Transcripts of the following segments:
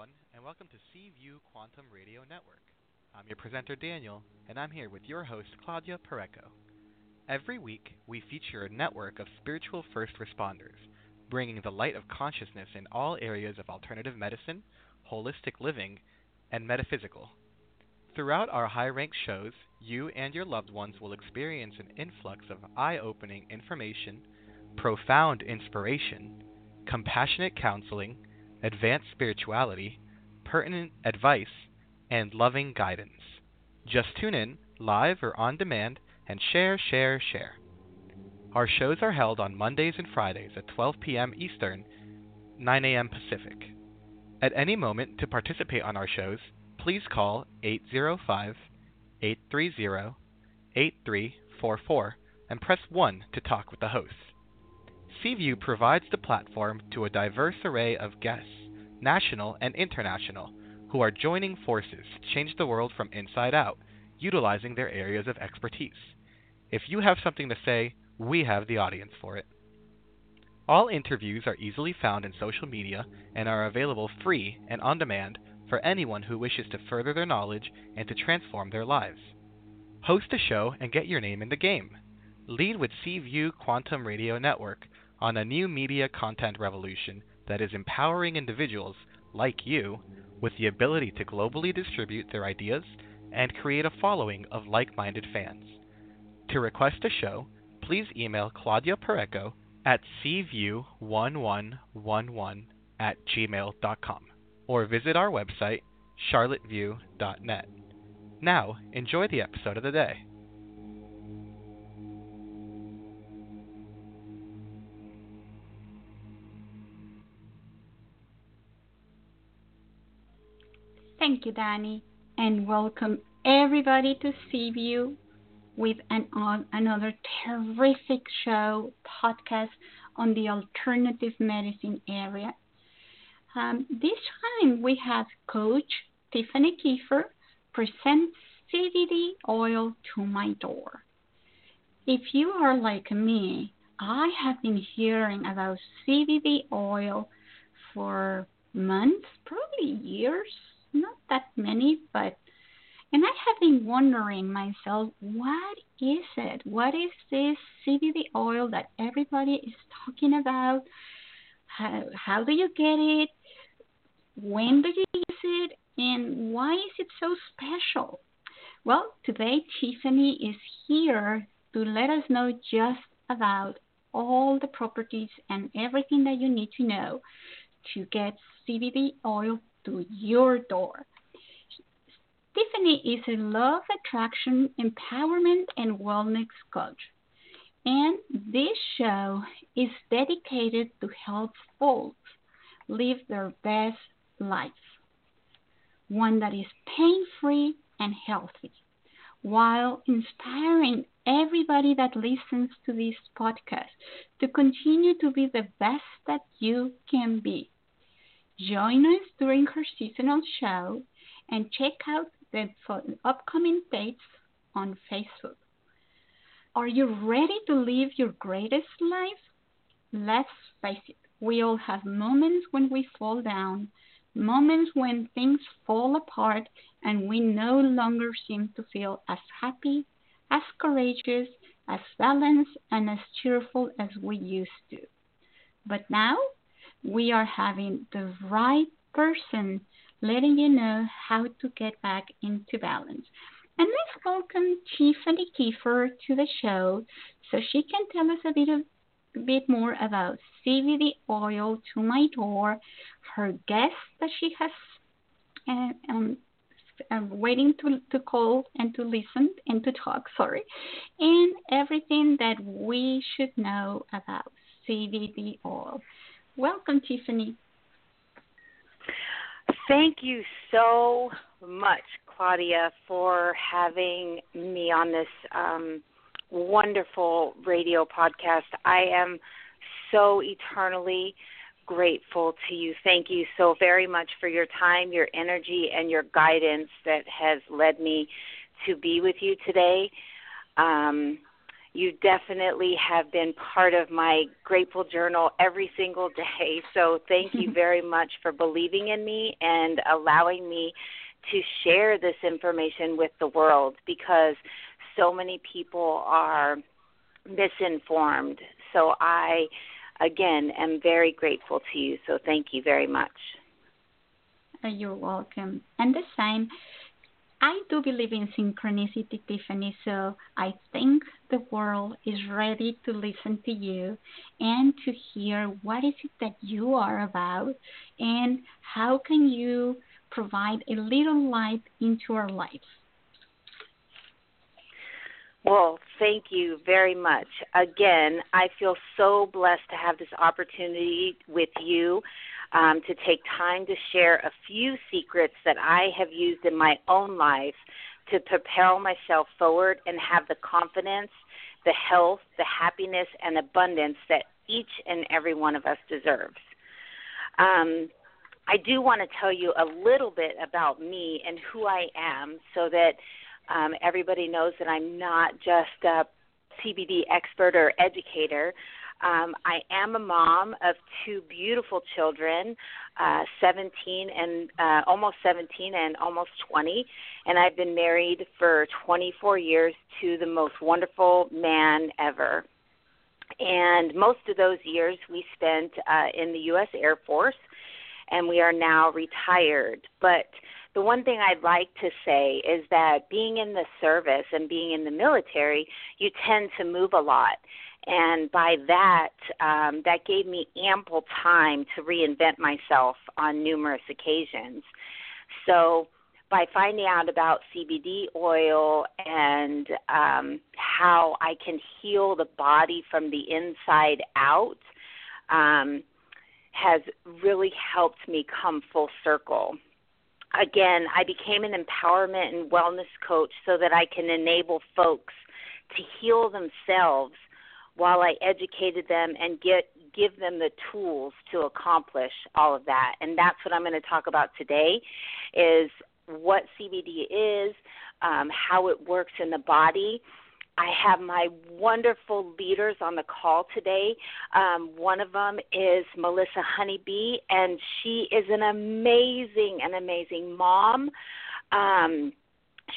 Everyone, and welcome to C View Quantum Radio Network. I'm your presenter, Daniel, and I'm here with your host, Claudia Pareco. Every week, we feature a network of spiritual first responders, bringing the light of consciousness in all areas of alternative medicine, holistic living, and metaphysical. Throughout our high ranked shows, you and your loved ones will experience an influx of eye opening information, profound inspiration, compassionate counseling, advanced spirituality, pertinent advice, and loving guidance. Just tune in, live or on demand, and share, share, share. Our shows are held on Mondays and Fridays at 12 p.m. Eastern, 9 a.m. Pacific. At any moment to participate on our shows, please call 805 830 8344 and press 1 to talk with the host. C View provides the platform to a diverse array of guests, national and international, who are joining forces to change the world from inside out, utilizing their areas of expertise. If you have something to say, we have the audience for it. All interviews are easily found in social media and are available free and on demand for anyone who wishes to further their knowledge and to transform their lives. Host a show and get your name in the game. Lead with C View Quantum Radio Network on a new media content revolution that is empowering individuals like you with the ability to globally distribute their ideas and create a following of like minded fans. To request a show, please email Claudia Pareco at cview1111 at gmail.com or visit our website, charlotteview.net. Now, enjoy the episode of the day. Thank you, Danny, and welcome everybody to C View with an, on another terrific show podcast on the alternative medicine area. Um, this time we have Coach Tiffany Kiefer present CBD oil to my door. If you are like me, I have been hearing about CBD oil for months, probably years, not that many, but and I have been wondering myself, what is it? What is this CBD oil that everybody is talking about? How, how do you get it? When do you use it? And why is it so special? Well, today Tiffany is here to let us know just about all the properties and everything that you need to know to get CBD oil to your door. Tiffany is a love attraction, empowerment, and wellness coach. And this show is dedicated to help folks live their best life, one that is pain free and healthy, while inspiring everybody that listens to this podcast to continue to be the best that you can be. Join us during her seasonal show and check out the upcoming dates on Facebook. Are you ready to live your greatest life? Let's face it, we all have moments when we fall down, moments when things fall apart, and we no longer seem to feel as happy, as courageous, as balanced, and as cheerful as we used to. But now we are having the right person letting you know how to get back into balance. And let's welcome Tiffany Kiefer to the show so she can tell us a bit of a bit more about CBD oil to my door, her guest that she has uh, um, um, waiting to, to call and to listen and to talk, sorry, and everything that we should know about CBD oil. Welcome, Tiffany. Thank you so much, Claudia, for having me on this um, wonderful radio podcast. I am so eternally grateful to you. Thank you so very much for your time, your energy, and your guidance that has led me to be with you today. Um, you definitely have been part of my grateful journal every single day. So thank you very much for believing in me and allowing me to share this information with the world because so many people are misinformed. So I, again, am very grateful to you. So thank you very much. Uh, you're welcome. And the same. I do believe in synchronicity, Tiffany, so I think the world is ready to listen to you and to hear what is it that you are about and how can you provide a little light into our lives. Well, thank you very much. Again, I feel so blessed to have this opportunity with you um, to take time to share a few secrets that I have used in my own life to propel myself forward and have the confidence, the health, the happiness, and abundance that each and every one of us deserves. Um, I do want to tell you a little bit about me and who I am so that um, everybody knows that I'm not just a CBD expert or educator. Um, I am a mom of two beautiful children, uh, 17 and uh, almost 17 and almost 20, and I've been married for 24 years to the most wonderful man ever. And most of those years we spent uh, in the U.S. Air Force, and we are now retired. But the one thing I'd like to say is that being in the service and being in the military, you tend to move a lot and by that um, that gave me ample time to reinvent myself on numerous occasions so by finding out about CBD oil and um, how I can heal the body from the inside out um, has really helped me come full circle. Again, I became an empowerment and wellness coach so that I can enable folks to heal themselves while I educated them and get give them the tools to accomplish all of that. And that's what I'm going to talk about today is what CBD is, um, how it works in the body. I have my wonderful leaders on the call today. Um, one of them is Melissa Honeybee, and she is an amazing, an amazing mom. Um,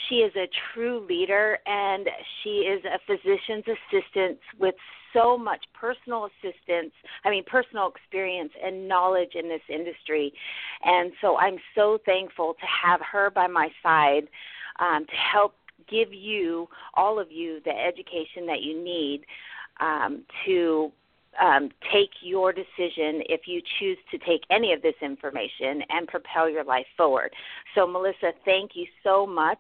she is a true leader and she is a physician's assistant with so much personal assistance, I mean, personal experience and knowledge in this industry. And so I'm so thankful to have her by my side um, to help give you, all of you, the education that you need um, to um, take your decision if you choose to take any of this information and propel your life forward. So, Melissa, thank you so much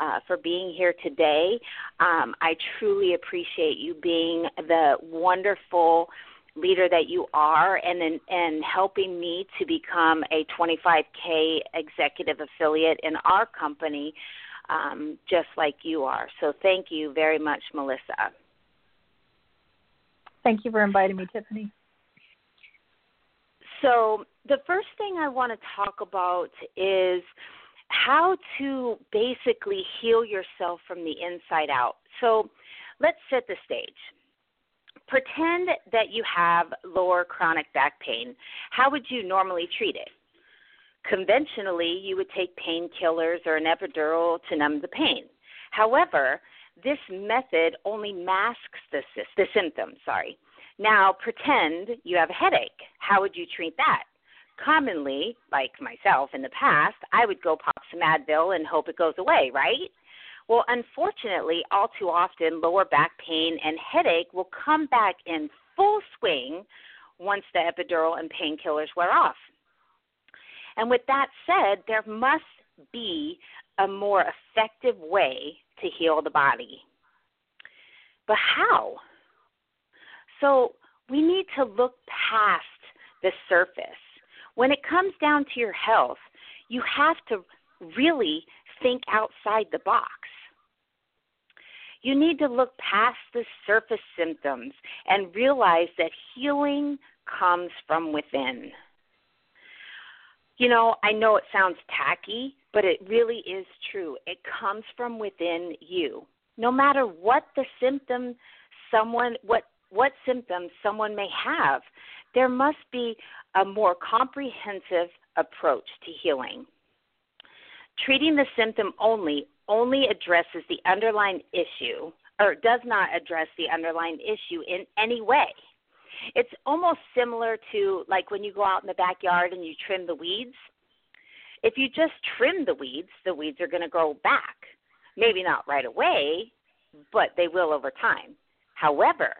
uh, for being here today. Um, I truly appreciate you being the wonderful leader that you are and and helping me to become a 25k executive affiliate in our company um, just like you are so thank you very much melissa Thank you for inviting me, Tiffany. So, the first thing I want to talk about is how to basically heal yourself from the inside out. So, let's set the stage. Pretend that you have lower chronic back pain. How would you normally treat it? Conventionally, you would take painkillers or an epidural to numb the pain. However, this method only masks the, the symptoms, sorry. Now, pretend you have a headache. How would you treat that? Commonly, like myself in the past, I would go pop some Advil and hope it goes away, right? Well, unfortunately, all too often, lower back pain and headache will come back in full swing once the epidural and painkillers wear off. And with that said, there must be a more effective way to heal the body. But how? So we need to look past the surface. When it comes down to your health, you have to really think outside the box. You need to look past the surface symptoms and realize that healing comes from within. You know, I know it sounds tacky, but it really is true. It comes from within you. No matter what the symptom someone what what symptoms someone may have. There must be a more comprehensive approach to healing. Treating the symptom only only addresses the underlying issue or does not address the underlying issue in any way. It's almost similar to like when you go out in the backyard and you trim the weeds. If you just trim the weeds, the weeds are going to grow back. Maybe not right away, but they will over time. However,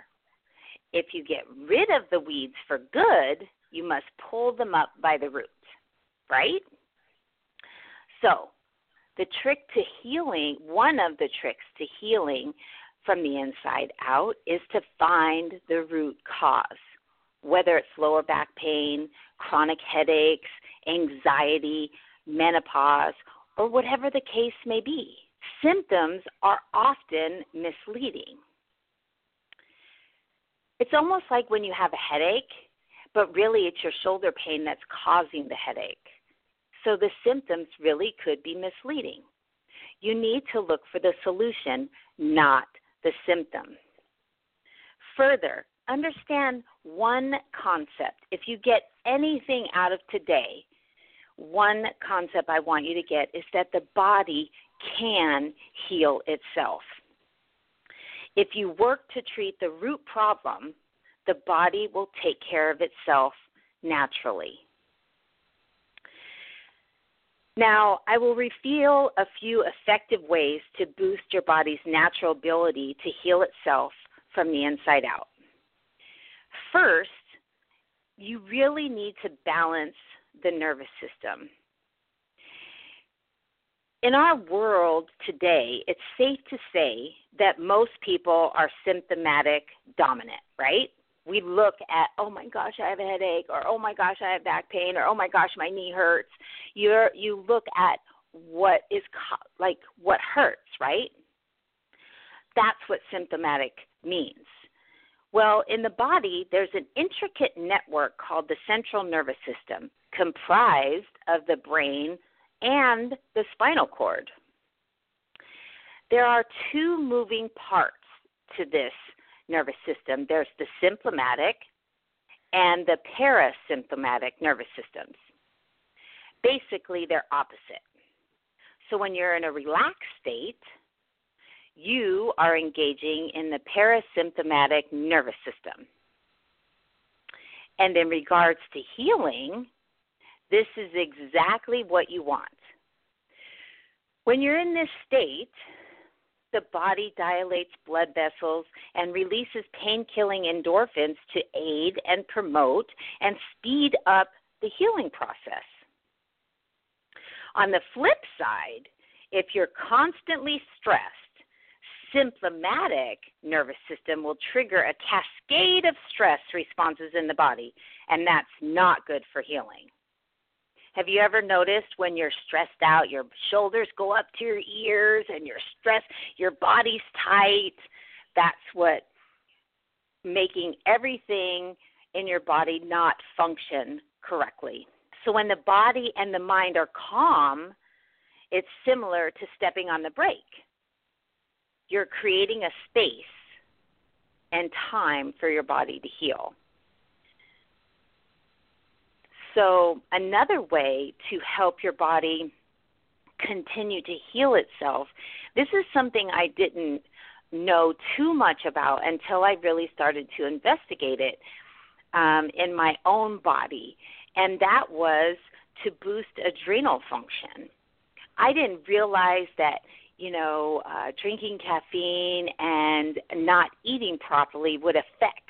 if you get rid of the weeds for good, you must pull them up by the roots, right? So, the trick to healing, one of the tricks to healing from the inside out, is to find the root cause, whether it's lower back pain, chronic headaches, anxiety, menopause, or whatever the case may be. Symptoms are often misleading. It's almost like when you have a headache, but really it's your shoulder pain that's causing the headache. So the symptoms really could be misleading. You need to look for the solution, not the symptom. Further, understand one concept. If you get anything out of today, one concept I want you to get is that the body can heal itself. If you work to treat the root problem, the body will take care of itself naturally. Now, I will reveal a few effective ways to boost your body's natural ability to heal itself from the inside out. First, you really need to balance the nervous system in our world today, it's safe to say that most people are symptomatic dominant, right? We look at, oh my gosh, I have a headache, or oh my gosh, I have back pain, or oh my gosh, my knee hurts. You're you look at what is co- like what hurts, right? That's what symptomatic means. Well, in the body, there's an intricate network called the central nervous system, comprised of the brain, and the spinal cord. There are two moving parts to this nervous system there's the symptomatic and the parasympathetic nervous systems. Basically, they're opposite. So when you're in a relaxed state, you are engaging in the parasympathetic nervous system. And in regards to healing, this is exactly what you want. When you're in this state, the body dilates blood vessels and releases pain killing endorphins to aid and promote and speed up the healing process. On the flip side, if you're constantly stressed, symptomatic nervous system will trigger a cascade of stress responses in the body, and that's not good for healing. Have you ever noticed when you're stressed out, your shoulders go up to your ears and you're stressed, your body's tight? That's what making everything in your body not function correctly. So when the body and the mind are calm, it's similar to stepping on the brake. You're creating a space and time for your body to heal. So, another way to help your body continue to heal itself, this is something I didn't know too much about until I really started to investigate it um, in my own body, and that was to boost adrenal function. I didn't realize that you know uh, drinking caffeine and not eating properly would affect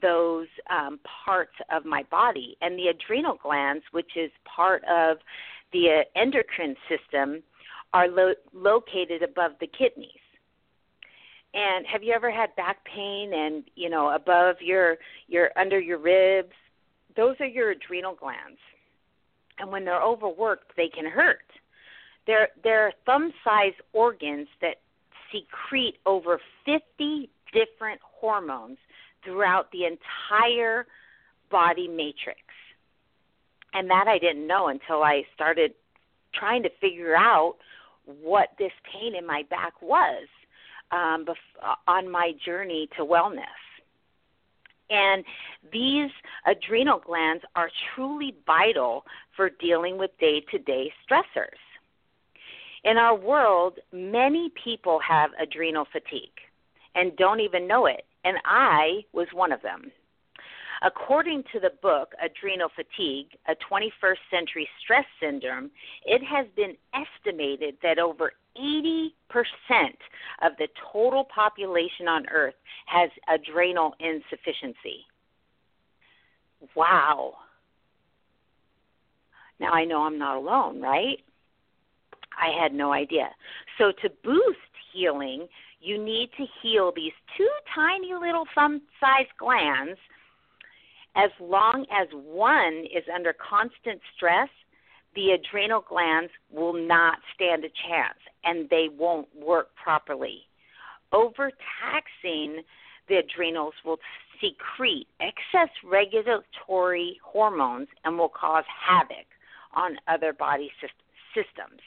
those um, parts of my body. And the adrenal glands, which is part of the uh, endocrine system, are lo- located above the kidneys. And have you ever had back pain and you know above your your under your ribs? Those are your adrenal glands. And when they're overworked, they can hurt. They're they're thumb-sized organs that secrete over 50 different hormones throughout the entire body matrix. And that I didn't know until I started trying to figure out what this pain in my back was. um, bef- on my journey to wellness. And these adrenal glands are truly vital for dealing with day to day stressors. In our world, many people have adrenal fatigue and don't even know it, and I was one of them. According to the book Adrenal Fatigue, a 21st Century Stress Syndrome, it has been estimated that over 80% of the total population on Earth has adrenal insufficiency. Wow. Now I know I'm not alone, right? I had no idea. So, to boost healing, you need to heal these two tiny little thumb sized glands as long as one is under constant stress, the adrenal glands will not stand a chance and they won't work properly. Overtaxing the adrenals will secrete excess regulatory hormones and will cause havoc on other body systems.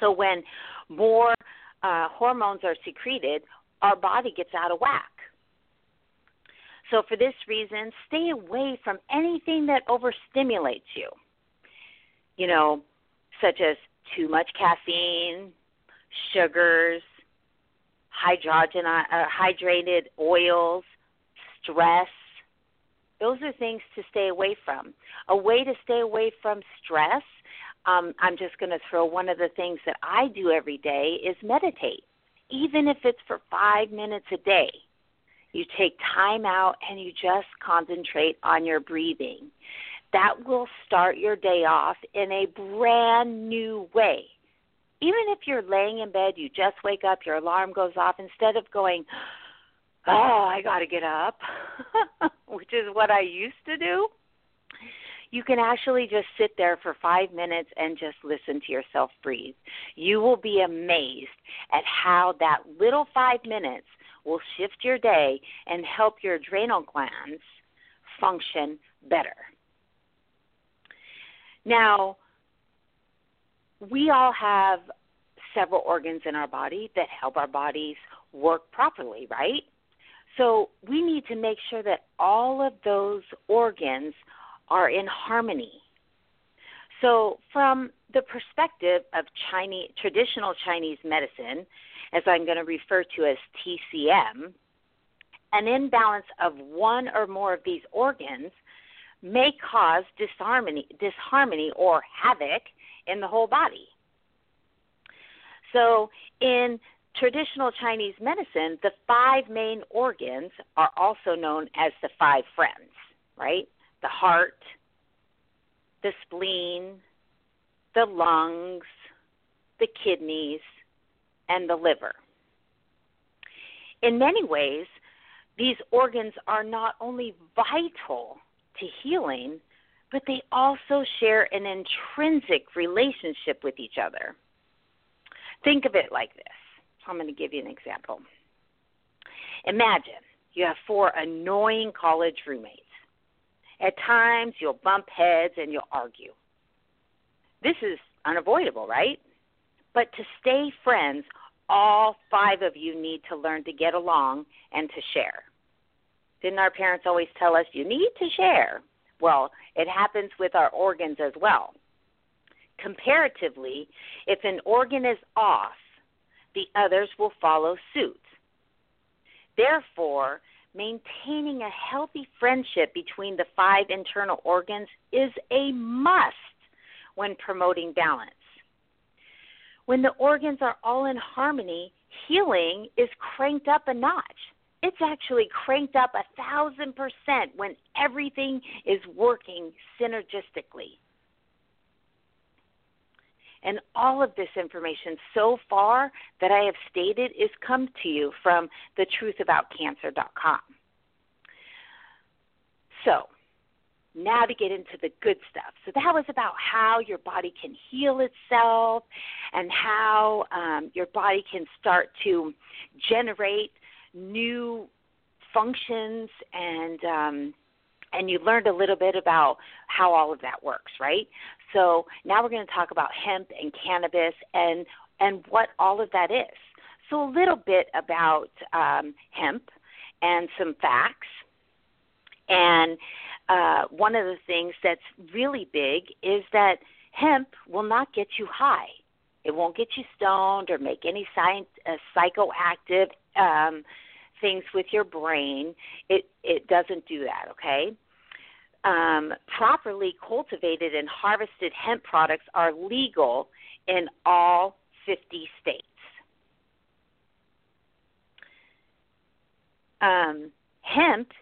So, when more uh, hormones are secreted, our body gets out of whack. So, for this reason, stay away from anything that overstimulates you. You know, such as too much caffeine, sugars, hydrogen, uh, hydrated oils, stress. Those are things to stay away from. A way to stay away from stress, um, I'm just going to throw one of the things that I do every day is meditate, even if it's for five minutes a day. You take time out and you just concentrate on your breathing. That will start your day off in a brand new way. Even if you're laying in bed, you just wake up, your alarm goes off, instead of going, Oh, I got to get up, which is what I used to do, you can actually just sit there for five minutes and just listen to yourself breathe. You will be amazed at how that little five minutes will shift your day and help your adrenal glands function better. Now, we all have several organs in our body that help our bodies work properly, right? So we need to make sure that all of those organs are in harmony. So, from the perspective of Chinese traditional Chinese medicine, as I'm going to refer to as TCM, an imbalance of one or more of these organs may cause disharmony, disharmony or havoc in the whole body. So, in traditional Chinese medicine, the five main organs are also known as the five friends, right? The heart, the spleen, the lungs, the kidneys, and the liver. In many ways, these organs are not only vital to healing, but they also share an intrinsic relationship with each other. Think of it like this. I'm going to give you an example. Imagine you have four annoying college roommates. At times, you'll bump heads and you'll argue. This is unavoidable, right? But to stay friends, all five of you need to learn to get along and to share. Didn't our parents always tell us you need to share? Well, it happens with our organs as well. Comparatively, if an organ is off, the others will follow suit. Therefore, maintaining a healthy friendship between the five internal organs is a must when promoting balance. When the organs are all in harmony, healing is cranked up a notch. It's actually cranked up a thousand percent when everything is working synergistically. And all of this information so far that I have stated is come to you from thetruthaboutcancer.com. So, now to get into the good stuff. So that was about how your body can heal itself and how um, your body can start to generate new functions and um, and you learned a little bit about how all of that works, right? So now we're going to talk about hemp and cannabis and and what all of that is. So, a little bit about um, hemp and some facts. And uh, one of the things that's really big is that hemp will not get you high. It won't get you stoned or make any sci- uh, psychoactive um, things with your brain. It it doesn't do that. Okay. Um, properly cultivated and harvested hemp products are legal in all 50 states. Um, hemp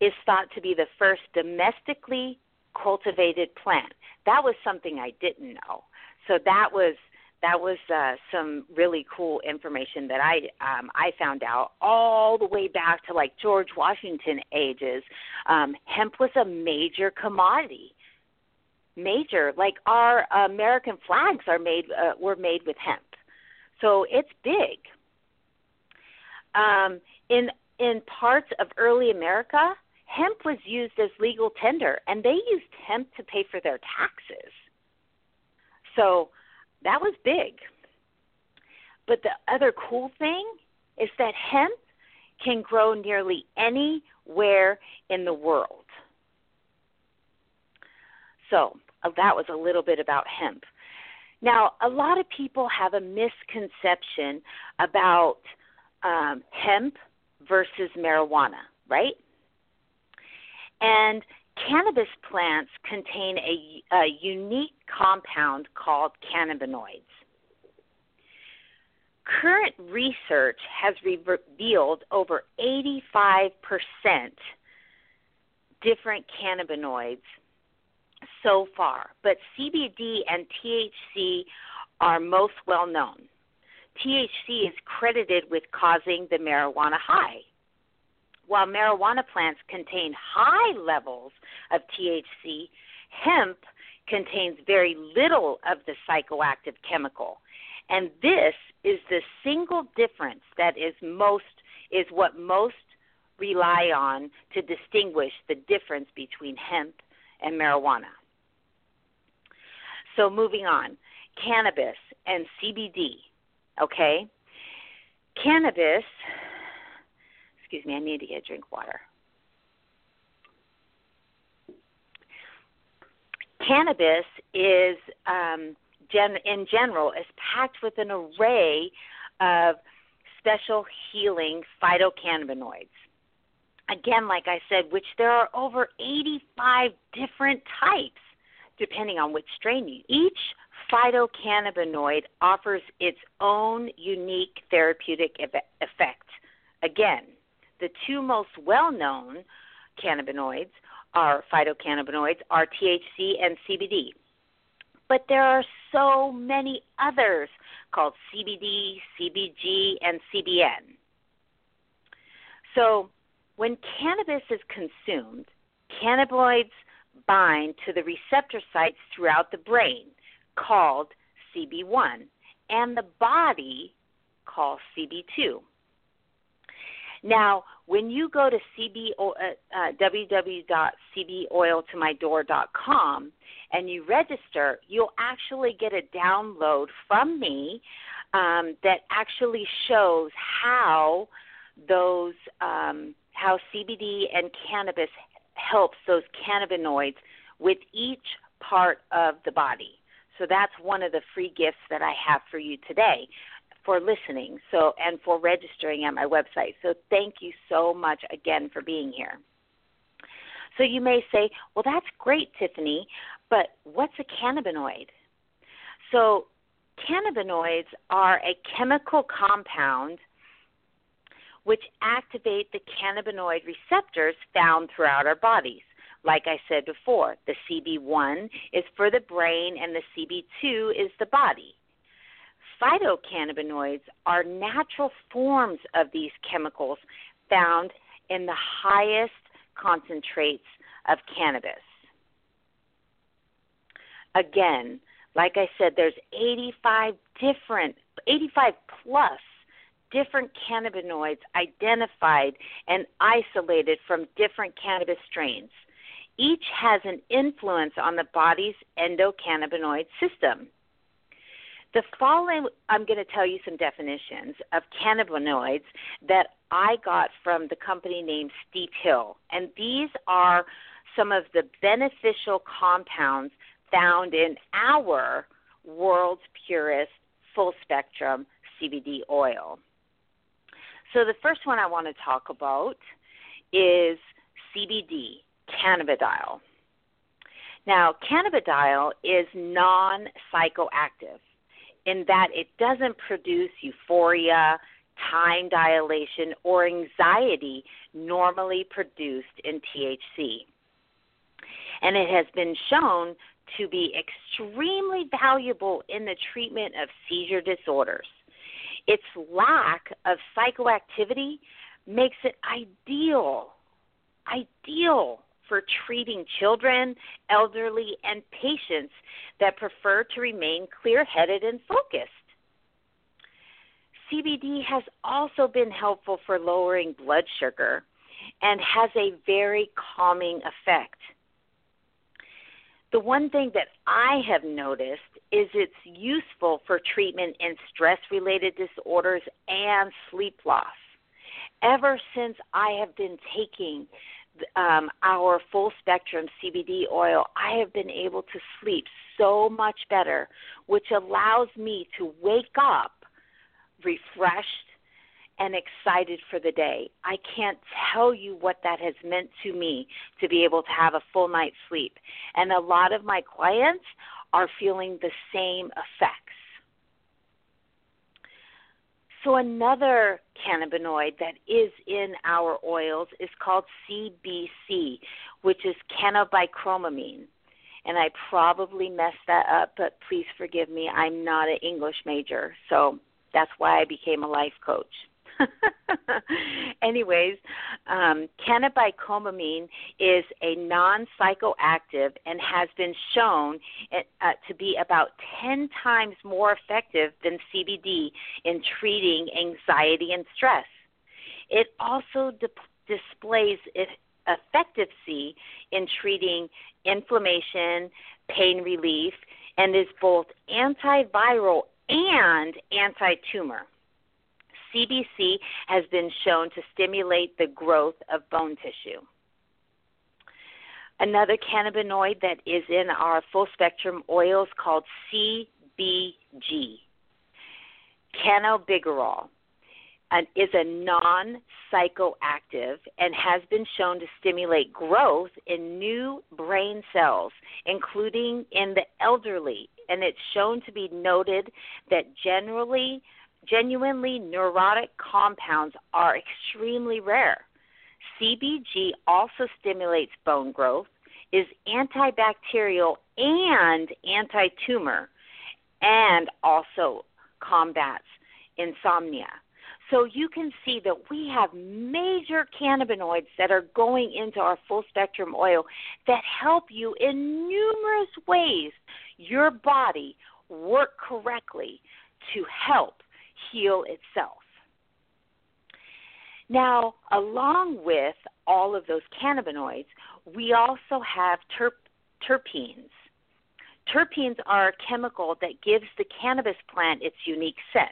is thought to be the first domestically cultivated plant. That was something I didn't know. So that was that was uh, some really cool information that I um, I found out all the way back to like George Washington ages. Um, hemp was a major commodity, major. Like our American flags are made uh, were made with hemp, so it's big. Um, in in parts of early America, hemp was used as legal tender, and they used hemp to pay for their taxes. So that was big. But the other cool thing is that hemp can grow nearly anywhere in the world. So uh, that was a little bit about hemp. Now, a lot of people have a misconception about um, hemp versus marijuana, right? And cannabis plants contain a, a unique compound called cannabinoids. Current research has revealed over 85% different cannabinoids so far, but CBD and THC are most well known. THC is credited with causing the marijuana high. While marijuana plants contain high levels of THC, hemp contains very little of the psychoactive chemical. And this is the single difference that is most is what most rely on to distinguish the difference between hemp and marijuana. So moving on, cannabis and CBD Okay? Cannabis, excuse me, I need to get a drink water. Cannabis is, um, gen- in general, is packed with an array of special healing phytocannabinoids. Again, like I said, which there are over 85 different types, depending on which strain you. Each phytocannabinoid offers its own unique therapeutic effect. Again, the two most well known cannabinoids are phytocannabinoids are THC and CBD. But there are so many others called CBD, CBG, and CBN. So, when cannabis is consumed, cannabinoids bind to the receptor sites throughout the brain called CB1 and the body called CB2. Now, when you go to CB, uh, uh, www.cbdoiltomydoor.com and you register, you'll actually get a download from me um, that actually shows how those um, how CBD and cannabis helps those cannabinoids with each part of the body. So that's one of the free gifts that I have for you today for listening so and for registering at my website. So thank you so much again for being here. So you may say, "Well, that's great, Tiffany, but what's a cannabinoid?" So cannabinoids are a chemical compound which activate the cannabinoid receptors found throughout our bodies like I said before, the CB1 is for the brain and the CB2 is the body. Phytocannabinoids are natural forms of these chemicals found in the highest concentrates of cannabis. Again, like I said, there's 85 different, 85 plus different cannabinoids identified and isolated from different cannabis strains. Each has an influence on the body's endocannabinoid system. The following, I'm going to tell you some definitions of cannabinoids that I got from the company named Steep Hill. And these are some of the beneficial compounds found in our world's purest full spectrum CBD oil. So, the first one I want to talk about is CBD, cannabidiol. Now, cannabidiol is non psychoactive in that it doesn't produce euphoria, time dilation, or anxiety normally produced in THC. And it has been shown to be extremely valuable in the treatment of seizure disorders. Its lack of psychoactivity makes it ideal, ideal for treating children, elderly, and patients that prefer to remain clear headed and focused. CBD has also been helpful for lowering blood sugar and has a very calming effect. The one thing that I have noticed is it's useful for treatment in stress related disorders and sleep loss. Ever since I have been taking um, our full spectrum CBD oil, I have been able to sleep so much better, which allows me to wake up refreshed and excited for the day. I can't tell you what that has meant to me to be able to have a full night's sleep. And a lot of my clients are feeling the same effects. So, another cannabinoid that is in our oils is called CBC, which is cannabichromamine. And I probably messed that up, but please forgive me. I'm not an English major, so that's why I became a life coach. Anyways, um, cannabichromamine is a non psychoactive and has been shown uh, to be about 10 times more effective than CBD in treating anxiety and stress. It also di- displays efficacy in treating inflammation, pain relief, and is both antiviral and anti tumor. CBC has been shown to stimulate the growth of bone tissue. Another cannabinoid that is in our full spectrum oils called CBG. Cannabigerol is a non psychoactive and has been shown to stimulate growth in new brain cells, including in the elderly. And it's shown to be noted that generally genuinely neurotic compounds are extremely rare. CBG also stimulates bone growth, is antibacterial and anti tumor, and also combats insomnia. So you can see that we have major cannabinoids that are going into our full spectrum oil that help you in numerous ways your body work correctly to help heal itself. Now, along with all of those cannabinoids, we also have terp- terpenes. Terpenes are a chemical that gives the cannabis plant its unique scent.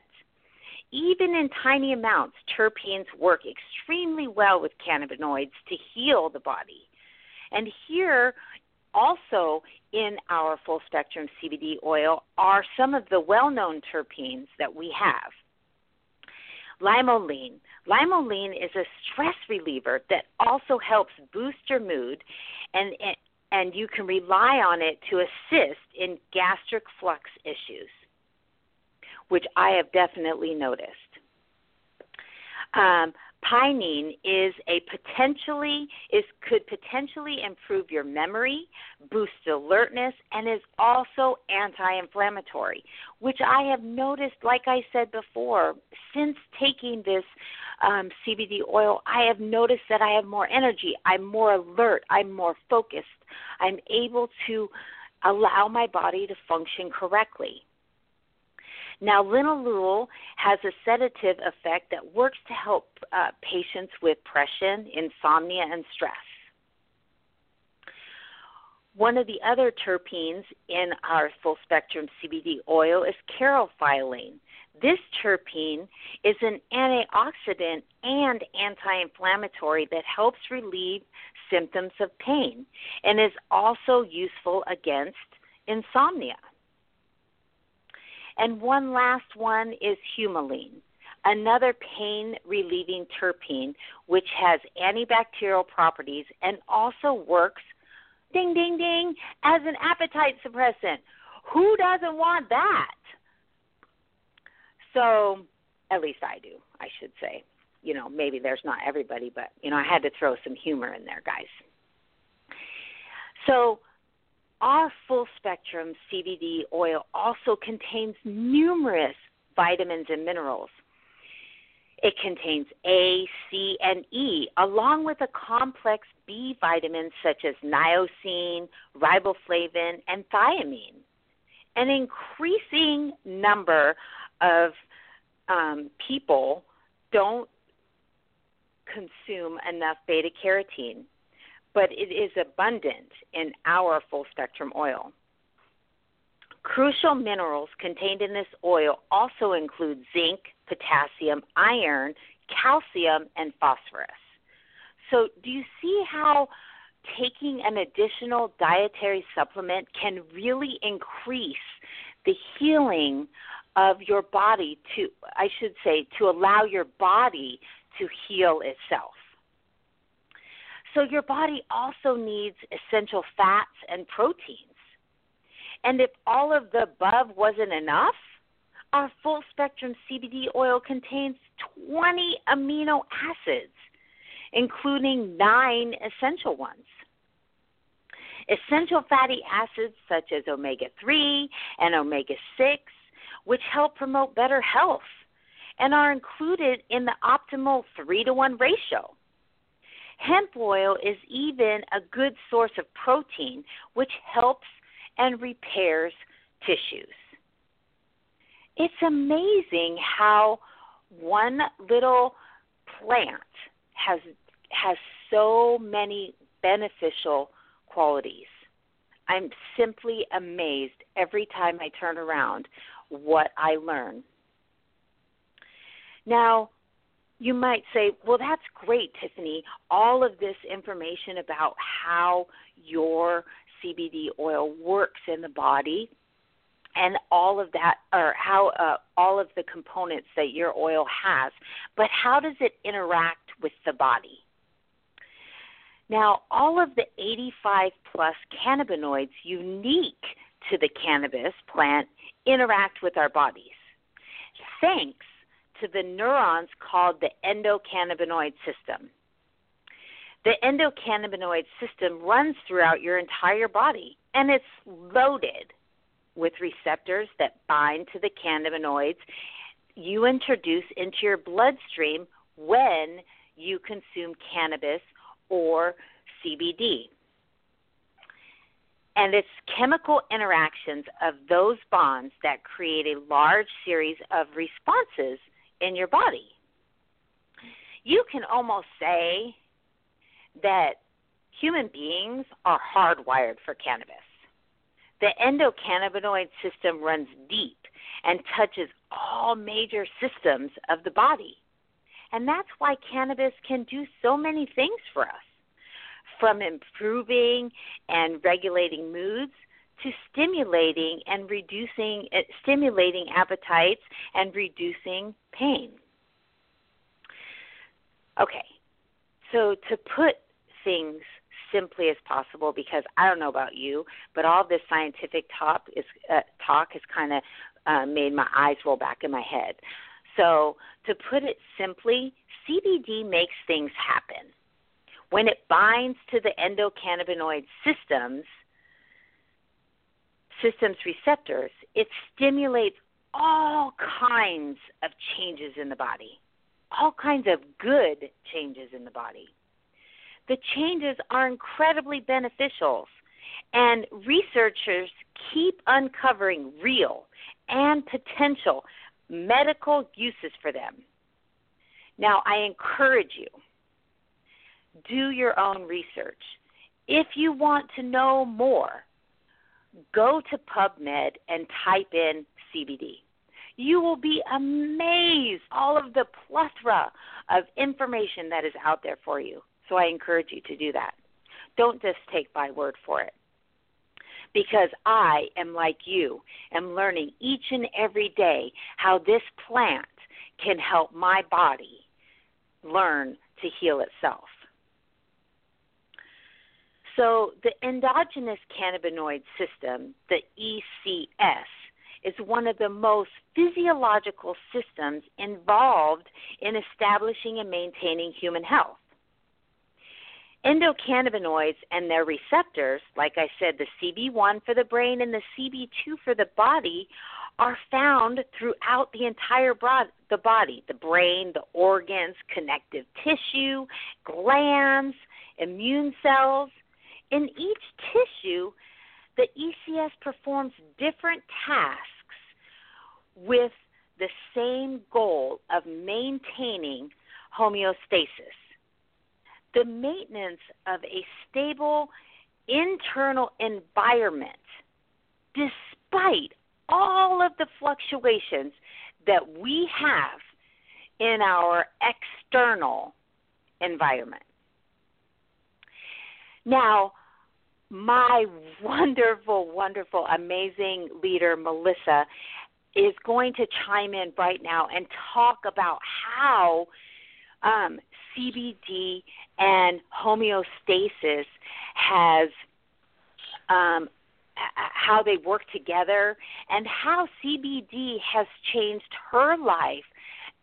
Even in tiny amounts, terpenes work extremely well with cannabinoids to heal the body. And here, also in our full spectrum CBD oil, are some of the well known terpenes that we have. Limonene. Limonene is a stress reliever that also helps boost your mood, and and you can rely on it to assist in gastric flux issues, which I have definitely noticed. Um, Pinene is a potentially is could potentially improve your memory, boost alertness, and is also anti-inflammatory, which I have noticed. Like I said before, since taking this um, CBD oil, I have noticed that I have more energy. I'm more alert. I'm more focused. I'm able to allow my body to function correctly. Now, linalool has a sedative effect that works to help uh, patients with depression, insomnia, and stress. one of the other terpenes in our full spectrum CBD oil is caryophyllene. This terpene is an antioxidant and anti inflammatory that helps relieve symptoms of pain and is also useful against insomnia. And one last one is humulene, another pain relieving terpene which has antibacterial properties and also works ding ding ding as an appetite suppressant. Who doesn't want that? So, at least I do, I should say. You know, maybe there's not everybody, but you know, I had to throw some humor in there, guys. So, our full spectrum CBD oil also contains numerous vitamins and minerals. It contains A, C, and E, along with a complex B vitamins such as niacin, riboflavin, and thiamine. An increasing number of um, people don't consume enough beta carotene, but it is abundant in our full spectrum oil. Crucial minerals contained in this oil also include zinc, potassium, iron, calcium, and phosphorus. So, do you see how taking an additional dietary supplement can really increase the healing of your body to, I should say, to allow your body to heal itself. So, your body also needs essential fats and proteins. And if all of the above wasn't enough, our full spectrum CBD oil contains 20 amino acids, including nine essential ones. Essential fatty acids such as omega 3 and omega 6 which help promote better health and are included in the optimal 3 to 1 ratio. Hemp oil is even a good source of protein, which helps and repairs tissues. It's amazing how one little plant has has so many beneficial qualities. I'm simply amazed every time I turn around what I learn. Now, you might say, well, that's great, Tiffany. All of this information about how your CBD oil works in the body and all of that, or how uh, all of the components that your oil has, but how does it interact with the body? Now, all of the 85 plus cannabinoids unique to the cannabis plant interact with our bodies. Thanks to the neurons called the endocannabinoid system. The endocannabinoid system runs throughout your entire body and it's loaded with receptors that bind to the cannabinoids you introduce into your bloodstream when you consume cannabis or CBD and it's chemical interactions of those bonds that create a large series of responses in your body. You can almost say that human beings are hardwired for cannabis. The endocannabinoid system runs deep and touches all major systems of the body. And that's why cannabis can do so many things for us from improving and regulating moods to stimulating and reducing uh, stimulating appetites and reducing pain. Okay. So to put things simply as possible because I don't know about you, but all this scientific talk is uh, talk has kind of uh, made my eyes roll back in my head. So to put it simply, CBD makes things happen. When it binds to the endocannabinoid systems, systems receptors, it stimulates all kinds of changes in the body, all kinds of good changes in the body. The changes are incredibly beneficial, and researchers keep uncovering real and potential medical uses for them. Now, I encourage you do your own research If you want to know more, go to PubMed and type in CBD. You will be amazed all of the plethora of information that is out there for you. So I encourage you to do that. Don't just take my word for it. Because I am like you, am learning each and every day how this plant can help my body learn to heal itself. So, the endogenous cannabinoid system, the ECS, is one of the most physiological systems involved in establishing and maintaining human health. Endocannabinoids and their receptors, like I said, the CB1 for the brain and the CB2 for the body, are found throughout the entire broad, the body the brain, the organs, connective tissue, glands, immune cells. In each tissue, the ECS performs different tasks with the same goal of maintaining homeostasis. The maintenance of a stable internal environment, despite all of the fluctuations that we have in our external environment. Now, my wonderful, wonderful, amazing leader, Melissa, is going to chime in right now and talk about how um, CBD and homeostasis has um, how they work together and how CBD has changed her life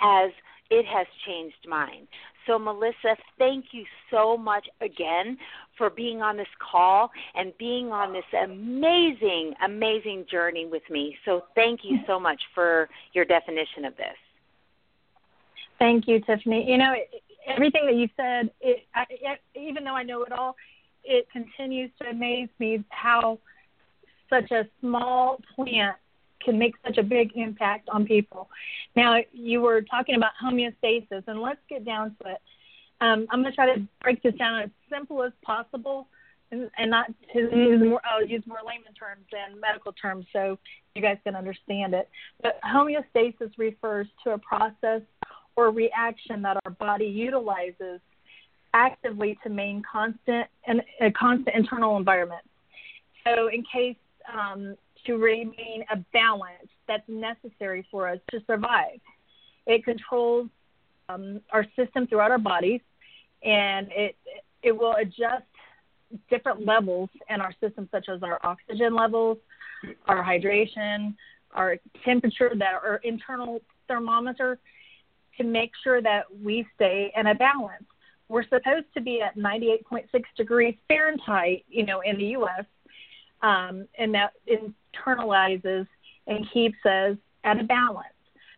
as it has changed mine. So, Melissa, thank you so much again for being on this call and being on this amazing, amazing journey with me. So, thank you so much for your definition of this. Thank you, Tiffany. You know, everything that you said, it, I, even though I know it all, it continues to amaze me how such a small plant can make such a big impact on people. Now, you were talking about homeostasis, and let's get down to it. Um, I'm going to try to break this down as simple as possible, and, and not to use more. I'll use more layman terms than medical terms, so you guys can understand it. But homeostasis refers to a process or reaction that our body utilizes actively to maintain constant and a constant internal environment. So, in case um, to remain a balance that's necessary for us to survive. It controls um, our system throughout our bodies, and it it will adjust different levels in our system, such as our oxygen levels, our hydration, our temperature, that our internal thermometer, to make sure that we stay in a balance. We're supposed to be at 98.6 degrees Fahrenheit, you know, in the U.S um, and that internalizes and keeps us at a balance.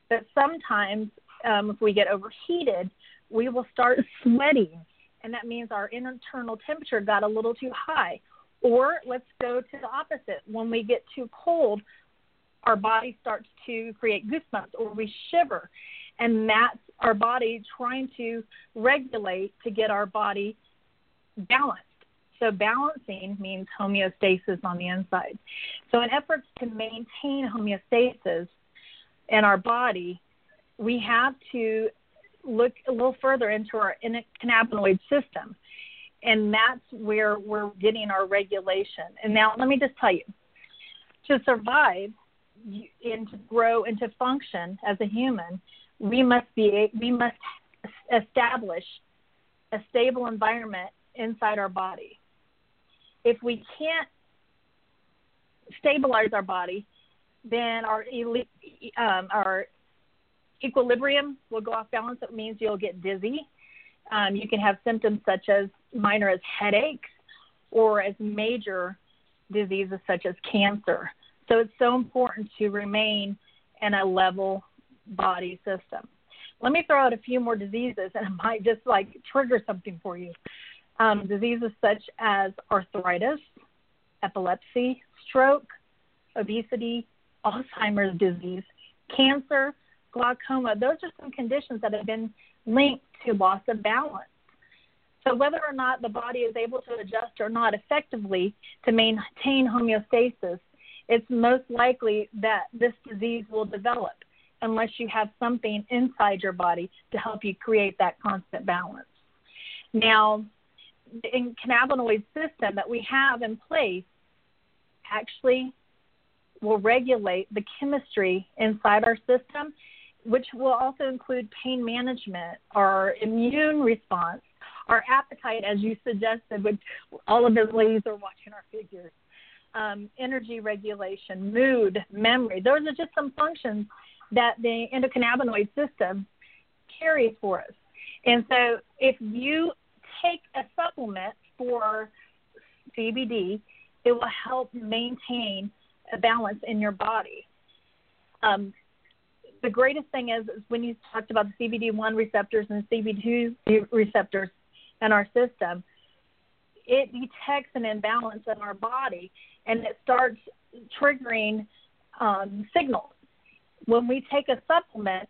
But sometimes, um, if we get overheated, we will start sweating, and that means our internal temperature got a little too high. Or let's go to the opposite. When we get too cold, our body starts to create goosebumps or we shiver. And that's our body trying to regulate to get our body balanced. So balancing means homeostasis on the inside. So in efforts to maintain homeostasis in our body, we have to look a little further into our cannabinoid system. And that's where we're getting our regulation. And now let me just tell you, to survive and to grow and to function as a human, we must be we must establish a stable environment inside our body if we can't stabilize our body, then our um, our equilibrium will go off balance. It means you'll get dizzy. Um, you can have symptoms such as minor as headaches or as major diseases such as cancer. So it's so important to remain in a level body system. Let me throw out a few more diseases and it might just like trigger something for you um, diseases such as arthritis, epilepsy, stroke, obesity, Alzheimer's disease, cancer, glaucoma. Those are some conditions that have been linked to loss of balance. So, whether or not the body is able to adjust or not effectively to maintain homeostasis, it's most likely that this disease will develop unless you have something inside your body to help you create that constant balance. Now, the cannabinoid system that we have in place actually will regulate the chemistry inside our system, which will also include pain management, our immune response, our appetite, as you suggested, which all of the ladies are watching our figures, um, energy regulation, mood, memory. Those are just some functions that the endocannabinoid system carries for us. And so if you take a supplement for CBD, it will help maintain a balance in your body. Um, the greatest thing is, is when you talked about the CBD1 receptors and the CB2 receptors in our system, it detects an imbalance in our body and it starts triggering um, signals. When we take a supplement,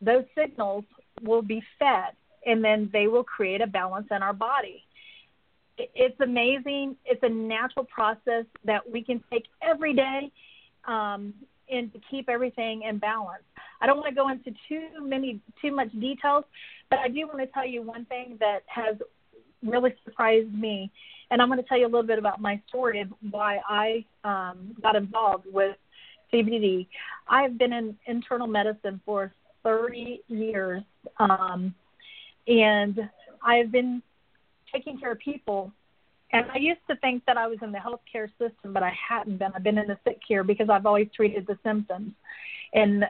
those signals will be fed and then they will create a balance in our body. It's amazing. It's a natural process that we can take every day um, and to keep everything in balance. I don't want to go into too many, too much details, but I do want to tell you one thing that has really surprised me, and I'm going to tell you a little bit about my story of why I um, got involved with CBD. I've been in internal medicine for 30 years, um, and I've been taking care of people. And I used to think that I was in the healthcare system, but I hadn't been. I've been in the sick care because I've always treated the symptoms. And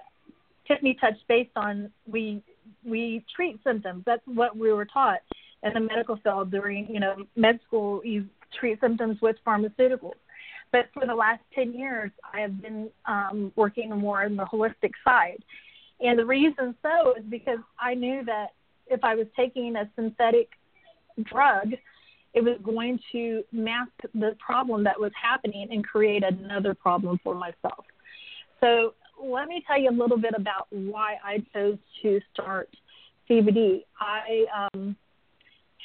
Tiffany touched based on we we treat symptoms. That's what we were taught in the medical field during you know med school. You treat symptoms with pharmaceuticals. But for the last 10 years, I have been um, working more on the holistic side. And the reason so is because I knew that if I was taking a synthetic drug, it was going to mask the problem that was happening and create another problem for myself. So let me tell you a little bit about why I chose to start CBD. I um,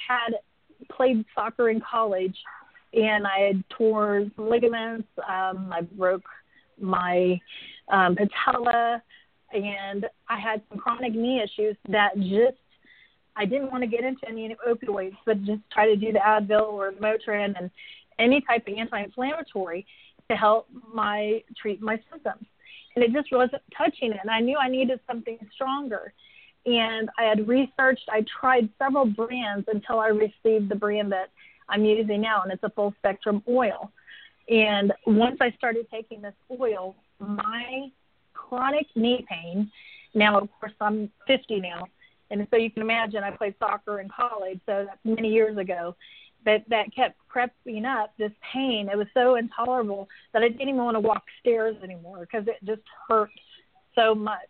had played soccer in college and I had tore ligaments. Um, I broke my um, patella, and I had some chronic knee issues that just I didn't want to get into any opioids, but just try to do the Advil or the Motrin and any type of anti-inflammatory to help my treat my symptoms. And it just wasn't touching it. And I knew I needed something stronger. And I had researched, I tried several brands until I received the brand that I'm using now, and it's a full spectrum oil. And once I started taking this oil, my chronic knee pain, now of course I'm 50 now, and so you can imagine I played soccer in college, so that's many years ago. That that kept creeping up. This pain, it was so intolerable that I didn't even want to walk stairs anymore because it just hurt so much.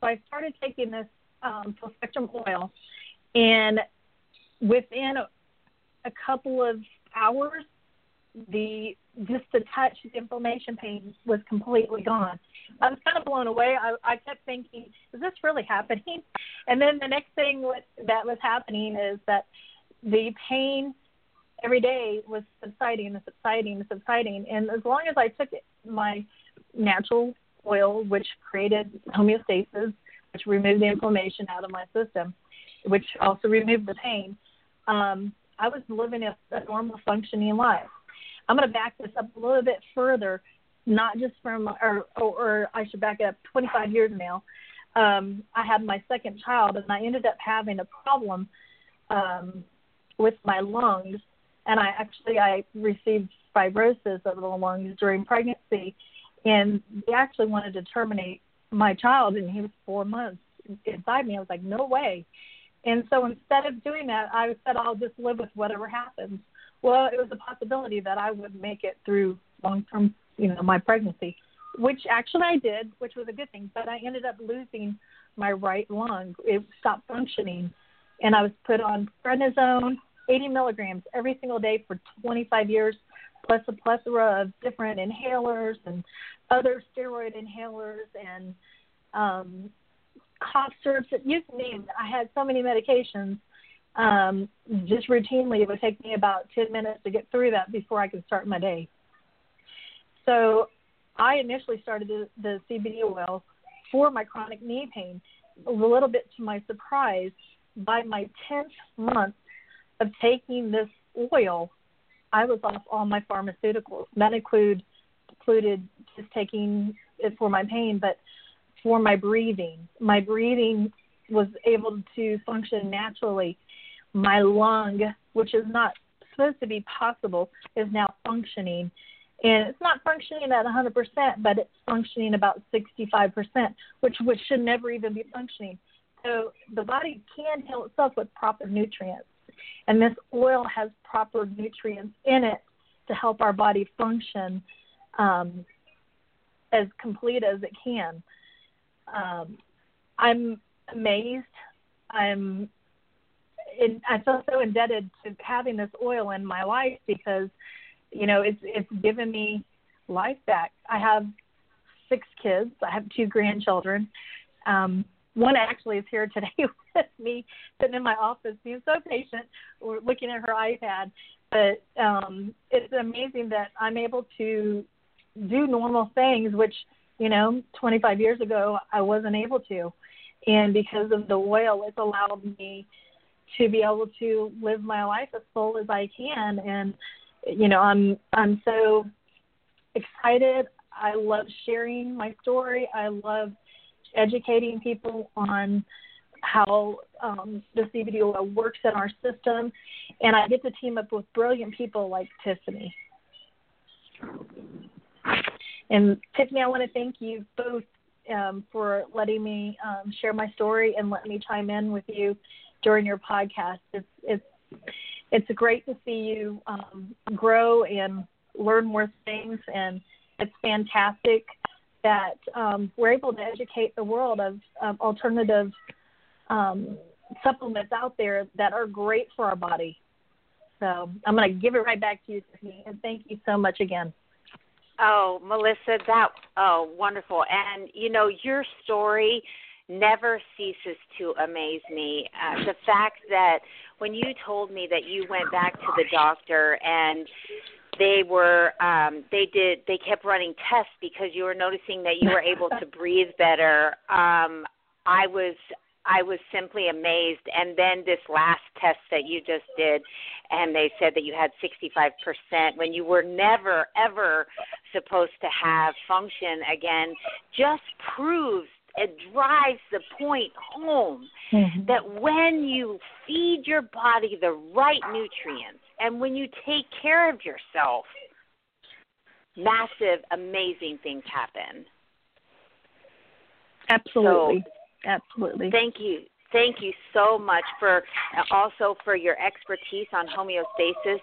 So I started taking this um, full spectrum oil, and within a, a couple of hours, the just the touch, the inflammation pain was completely gone. I was kind of blown away. I, I kept thinking, is this really happening? And then the next thing that was happening is that the pain every day was subsiding and subsiding and subsiding. And as long as I took my natural oil, which created homeostasis, which removed the inflammation out of my system, which also removed the pain, um, I was living a, a normal functioning life. I'm going to back this up a little bit further, not just from, or, or, or I should back it up 25 years now. Um, I had my second child, and I ended up having a problem um, with my lungs, and I actually I received fibrosis of the lungs during pregnancy, and they actually wanted to terminate my child, and he was four months inside me. I was like, no way. And so instead of doing that, I said, I'll just live with whatever happens. Well, it was a possibility that I would make it through long term, you know, my pregnancy, which actually I did, which was a good thing. But I ended up losing my right lung. It stopped functioning, and I was put on prednisone, 80 milligrams every single day for 25 years, plus a plethora of different inhalers and other steroid inhalers and um, cough syrups. You name it. I had so many medications um, just routinely, it would take me about 10 minutes to get through that before I could start my day. So I initially started the, the CBD oil for my chronic knee pain. A little bit to my surprise, by my 10th month of taking this oil, I was off all my pharmaceuticals. That include, included just taking it for my pain, but for my breathing. My breathing was able to function naturally. My lung, which is not supposed to be possible, is now functioning. And it's not functioning at 100%, but it's functioning about 65%, which, which should never even be functioning. So the body can heal itself with proper nutrients. And this oil has proper nutrients in it to help our body function um, as complete as it can. Um, I'm amazed. I'm in, I feel so indebted to having this oil in my life because, you know, it's it's given me life back. I have six kids. I have two grandchildren. Um, one actually is here today with me, sitting in my office, being so patient, or looking at her iPad. But um, it's amazing that I'm able to do normal things, which you know, 25 years ago I wasn't able to, and because of the oil, it's allowed me to be able to live my life as full as I can. And you know, I'm I'm so excited. I love sharing my story. I love educating people on how um, the CBD oil works in our system, and I get to team up with brilliant people like Tiffany. And Tiffany, I want to thank you both um, for letting me um, share my story and letting me chime in with you during your podcast. It's it's it's great to see you um, grow and learn more things, and it's fantastic that um, we're able to educate the world of, of alternative um, supplements out there that are great for our body. So I'm going to give it right back to you, Tiffany, and thank you so much again. Oh, Melissa, that oh wonderful, and you know your story never ceases to amaze me. Uh, the fact that when you told me that you went back to the doctor and they were um they did they kept running tests because you were noticing that you were able to breathe better um i was i was simply amazed and then this last test that you just did and they said that you had 65% when you were never ever supposed to have function again just proves it drives the point home mm-hmm. that when you feed your body the right nutrients and when you take care of yourself, massive, amazing things happen. Absolutely. So, Absolutely. Thank you. Thank you so much for also for your expertise on homeostasis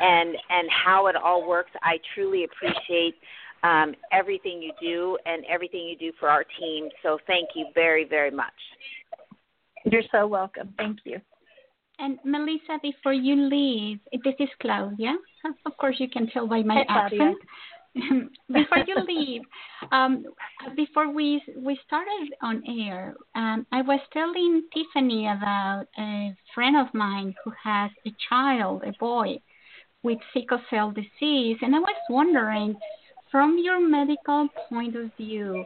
and and how it all works. I truly appreciate um, everything you do and everything you do for our team. So thank you very very much. You're so welcome. Thank you. And Melissa, before you leave, this is Claudia. Of course, you can tell by my accent. before you leave, um, before we we started on air, um, I was telling Tiffany about a friend of mine who has a child, a boy, with sickle cell disease, and I was wondering, from your medical point of view,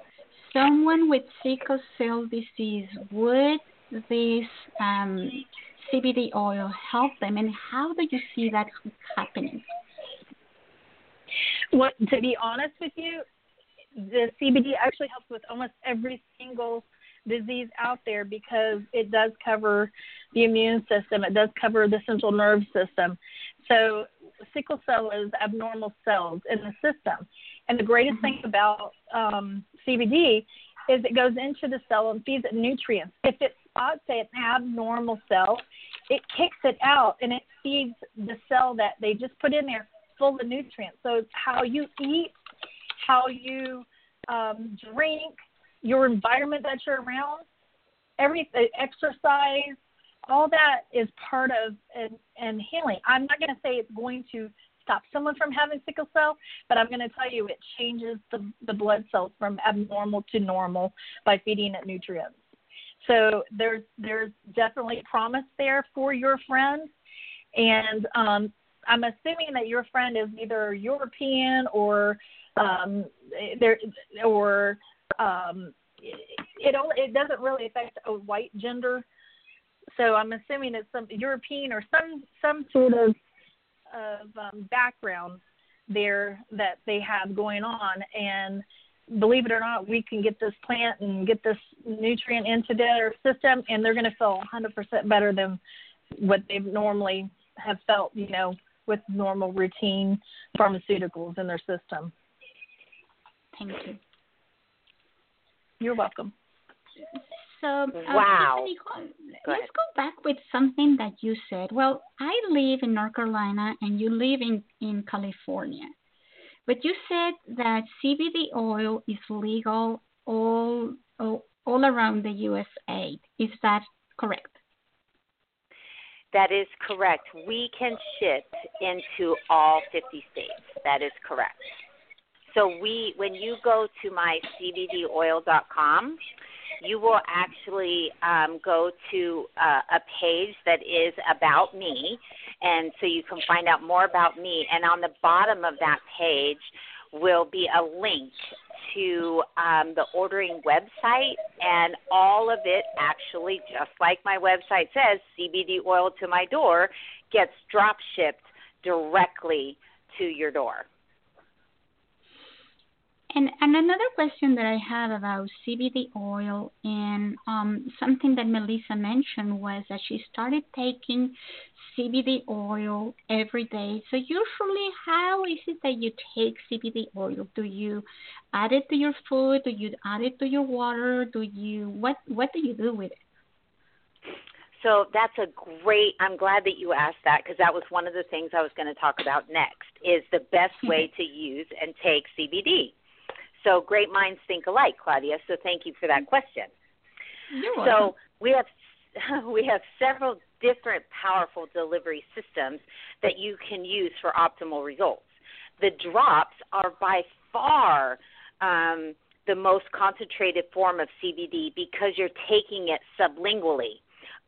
someone with sickle cell disease would this um, CBD oil help them, and how do you see that happening? Well, to be honest with you, the CBD actually helps with almost every single disease out there because it does cover the immune system, it does cover the central nerve system. So, sickle cell is abnormal cells in the system. And the greatest mm-hmm. thing about um, CBD is it goes into the cell and feeds it nutrients. If it spots say an abnormal cell, it kicks it out and it feeds the cell that they just put in there full of nutrients. So how you eat, how you um, drink, your environment that you're around, every exercise, all that is part of and, and healing. I'm not going to say it's going to stop someone from having sickle cell, but I'm going to tell you it changes the, the blood cells from abnormal to normal by feeding it nutrients. So there's there's definitely promise there for your friend, and um, I'm assuming that your friend is either European or um, there or um, it only it doesn't really affect a white gender. So I'm assuming it's some European or some some sort of of um, background there that they have going on and believe it or not we can get this plant and get this nutrient into their system and they're going to feel 100% better than what they normally have felt you know with normal routine pharmaceuticals in their system Thank you. You're welcome. So, uh, Wow. Tiffany, Go let's go back with something that you said. Well, I live in North Carolina and you live in, in California. But you said that CBD oil is legal all, all, all around the USA. Is that correct? That is correct. We can ship into all 50 states. That is correct. So we, when you go to my CBDoil.com, you will actually um, go to uh, a page that is about me, and so you can find out more about me. And on the bottom of that page will be a link to um, the ordering website, and all of it actually, just like my website says, CBD oil to my door, gets drop shipped directly to your door. And, and another question that I have about CBD oil and um, something that Melissa mentioned was that she started taking CBD oil every day. So usually, how is it that you take CBD oil? Do you add it to your food? Do you add it to your water? Do you what what do you do with it? So that's a great. I'm glad that you asked that because that was one of the things I was going to talk about next. Is the best way to use and take CBD. So great minds think alike, Claudia. So thank you for that question. You're welcome. So we have we have several different powerful delivery systems that you can use for optimal results. The drops are by far um, the most concentrated form of CBD because you're taking it sublingually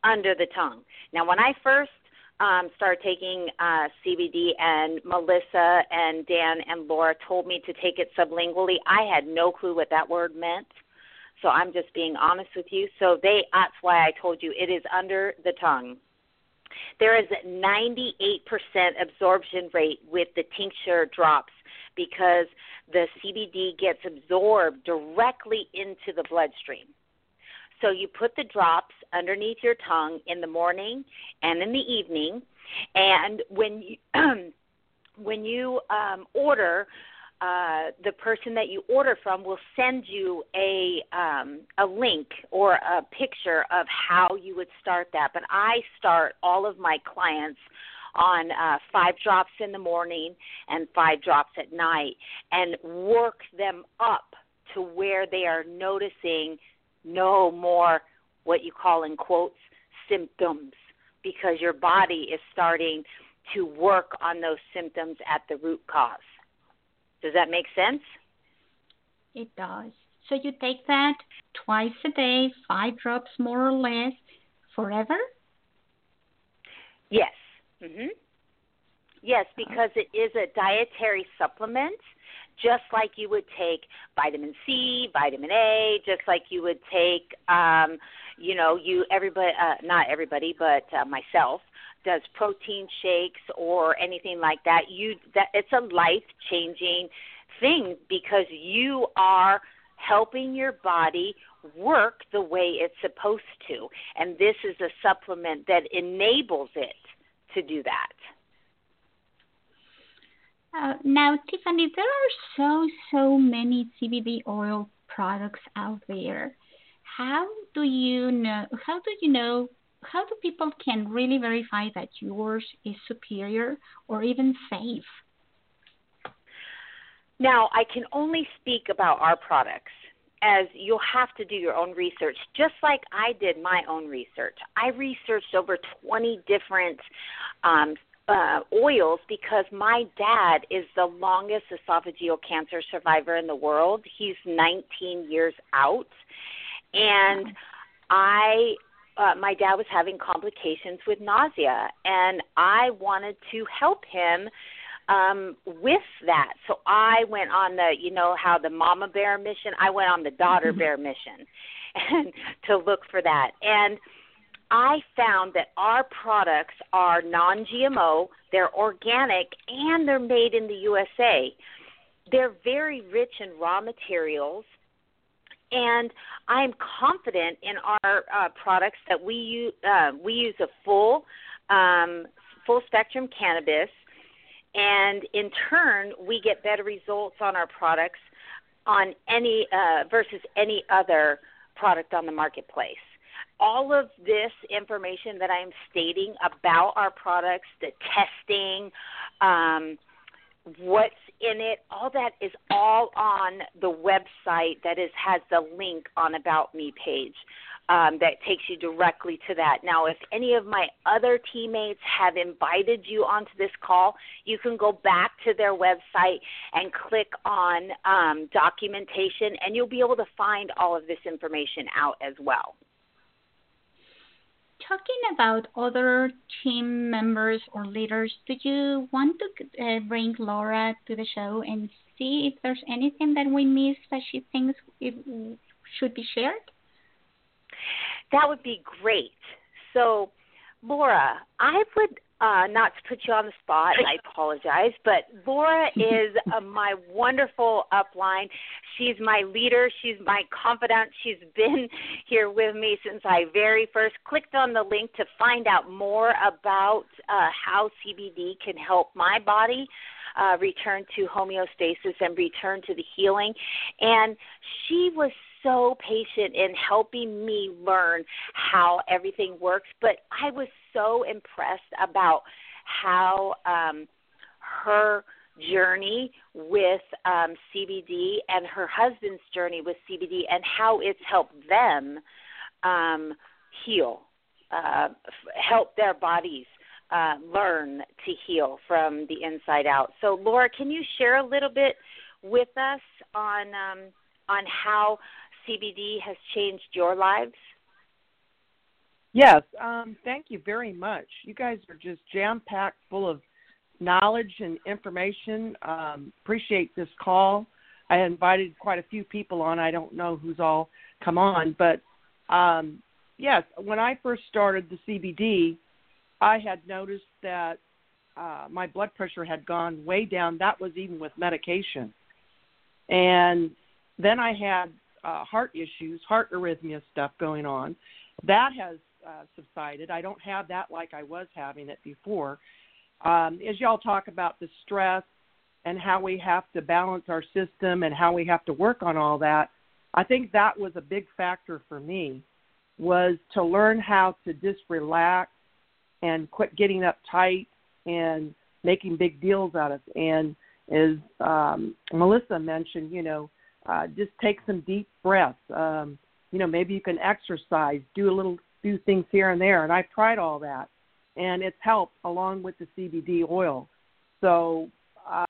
under the tongue. Now, when I first um, started taking uh, CBD, and Melissa and Dan and Laura told me to take it sublingually, I had no clue what that word meant. So I'm just being honest with you. So they that's why I told you it is under the tongue. There is a 98% absorption rate with the tincture drops because the CBD gets absorbed directly into the bloodstream. So you put the drops underneath your tongue in the morning and in the evening, and when you when you um, order, uh, the person that you order from will send you a um, a link or a picture of how you would start that. But I start all of my clients on uh, five drops in the morning and five drops at night, and work them up to where they are noticing no more what you call in quotes symptoms because your body is starting to work on those symptoms at the root cause. Does that make sense? It does. So you take that twice a day, five drops more or less, forever? Yes. Mhm. Yes, because it is a dietary supplement just like you would take vitamin C, vitamin A, just like you would take um you know, you everybody uh not everybody, but uh, myself does protein shakes or anything like that. You that it's a life-changing thing because you are helping your body work the way it's supposed to. And this is a supplement that enables it to do that. Uh, now, Tiffany, there are so, so many CBD oil products out there. How do you know? How do you know? How do people can really verify that yours is superior or even safe? Now, I can only speak about our products as you'll have to do your own research, just like I did my own research. I researched over 20 different um, uh, oils because my dad is the longest esophageal cancer survivor in the world. He's 19 years out. And I uh, my dad was having complications with nausea, and I wanted to help him um, with that. So I went on the, you know, how the mama bear mission. I went on the daughter bear mission, and to look for that. And I found that our products are non-GMO, they're organic, and they're made in the USA. They're very rich in raw materials and I'm confident in our uh, products that we use. Uh, we use a full, um, full spectrum cannabis, and in turn, we get better results on our products on any uh, versus any other product on the marketplace. All of this information that I'm stating about our products, the testing, um, what's in it, all that is all on the website that is has the link on About Me page. Um, that takes you directly to that. Now, if any of my other teammates have invited you onto this call, you can go back to their website and click on um, documentation, and you'll be able to find all of this information out as well talking about other team members or leaders, do you want to uh, bring Laura to the show and see if there's anything that we missed that she thinks it should be shared? That would be great. So, Laura, I would uh, not to put you on the spot, I apologize, but Laura is uh, my wonderful upline. She's my leader. She's my confidant. She's been here with me since I very first clicked on the link to find out more about uh, how CBD can help my body. Uh, return to homeostasis and return to the healing. And she was so patient in helping me learn how everything works. But I was so impressed about how um, her journey with um, CBD and her husband's journey with CBD and how it's helped them um, heal, uh, help their bodies uh, learn to heal from the inside out. So, Laura, can you share a little bit with us on um, on how CBD has changed your lives? Yes, um, thank you very much. You guys are just jam packed full of knowledge and information. Um, appreciate this call. I invited quite a few people on. I don't know who's all come on, but um, yes, when I first started the CBD, I had noticed that uh, my blood pressure had gone way down. That was even with medication. And then I had uh, heart issues, heart arrhythmia stuff going on. That has uh, subsided. I don't have that like I was having it before. Um, as y'all talk about the stress and how we have to balance our system and how we have to work on all that, I think that was a big factor for me was to learn how to just relax and quit getting uptight and making big deals out of. And as um, Melissa mentioned, you know, uh, just take some deep breaths. Um, you know, maybe you can exercise, do a little, do things here and there. And I've tried all that, and it's helped along with the CBD oil. So,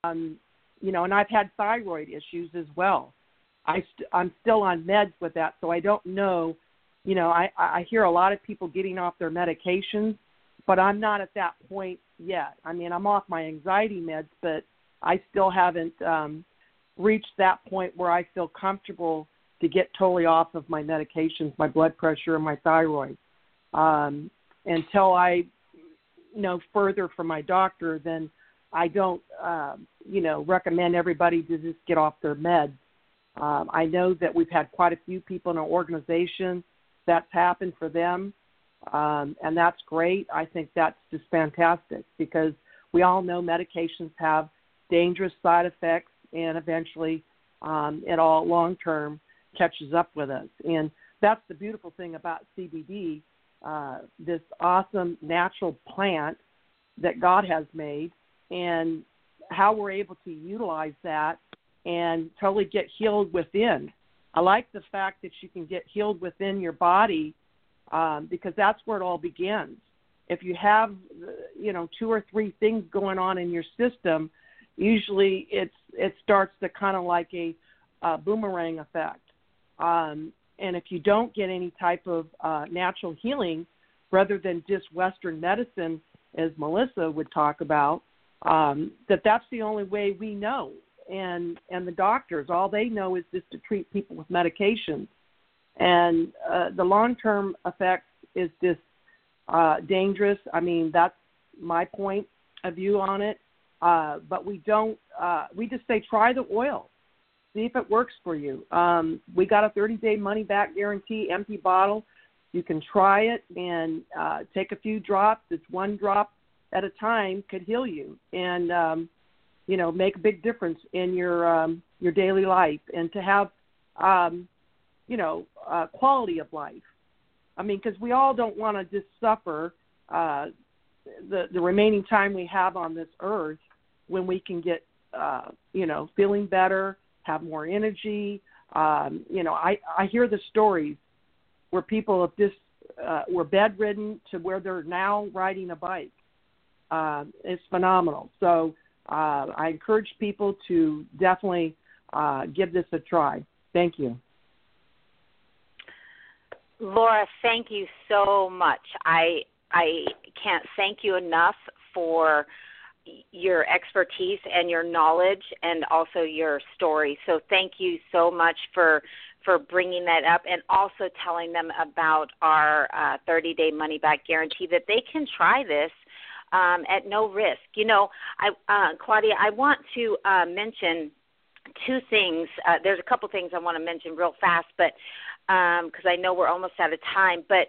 um, you know, and I've had thyroid issues as well. I st- I'm still on meds with that, so I don't know. You know, I I hear a lot of people getting off their medications, but I'm not at that point yet. I mean, I'm off my anxiety meds, but I still haven't um, reached that point where I feel comfortable to get totally off of my medications, my blood pressure, and my thyroid. Um, until I know further from my doctor, then I don't, uh, you know, recommend everybody to just get off their meds. Um, I know that we've had quite a few people in our organization that's happened for them, um, and that's great. I think that's just fantastic because we all know medications have dangerous side effects and eventually um, it all long term catches up with us. And that's the beautiful thing about CBD, uh, this awesome natural plant that God has made, and how we're able to utilize that and totally get healed within. I like the fact that you can get healed within your body um, because that's where it all begins. If you have, you know, two or three things going on in your system, usually it's it starts to kind of like a, a boomerang effect. Um, and if you don't get any type of uh, natural healing, rather than just Western medicine, as Melissa would talk about, um, that that's the only way we know. And and the doctors, all they know is just to treat people with medications, and uh, the long term effects is just uh, dangerous. I mean, that's my point of view on it. Uh, but we don't. Uh, we just say try the oil, see if it works for you. Um, we got a 30 day money back guarantee, empty bottle. You can try it and uh, take a few drops. It's one drop at a time could heal you and um, you know make a big difference in your um, your daily life and to have um, you know uh, quality of life. I mean, because we all don't want to just suffer uh, the the remaining time we have on this earth when we can get uh, you know feeling better, have more energy. Um, you know, I I hear the stories where people have just uh, were bedridden to where they're now riding a bike uh, it's phenomenal. So uh, I encourage people to definitely uh, give this a try. Thank you. Laura, thank you so much. I I can't thank you enough for your expertise and your knowledge and also your story. So thank you so much for for bringing that up and also telling them about our uh, 30 day money back guarantee that they can try this um, at no risk. You know, I, uh, Claudia, I want to uh, mention two things. Uh, there's a couple things I want to mention real fast, but because um, I know we're almost out of time. But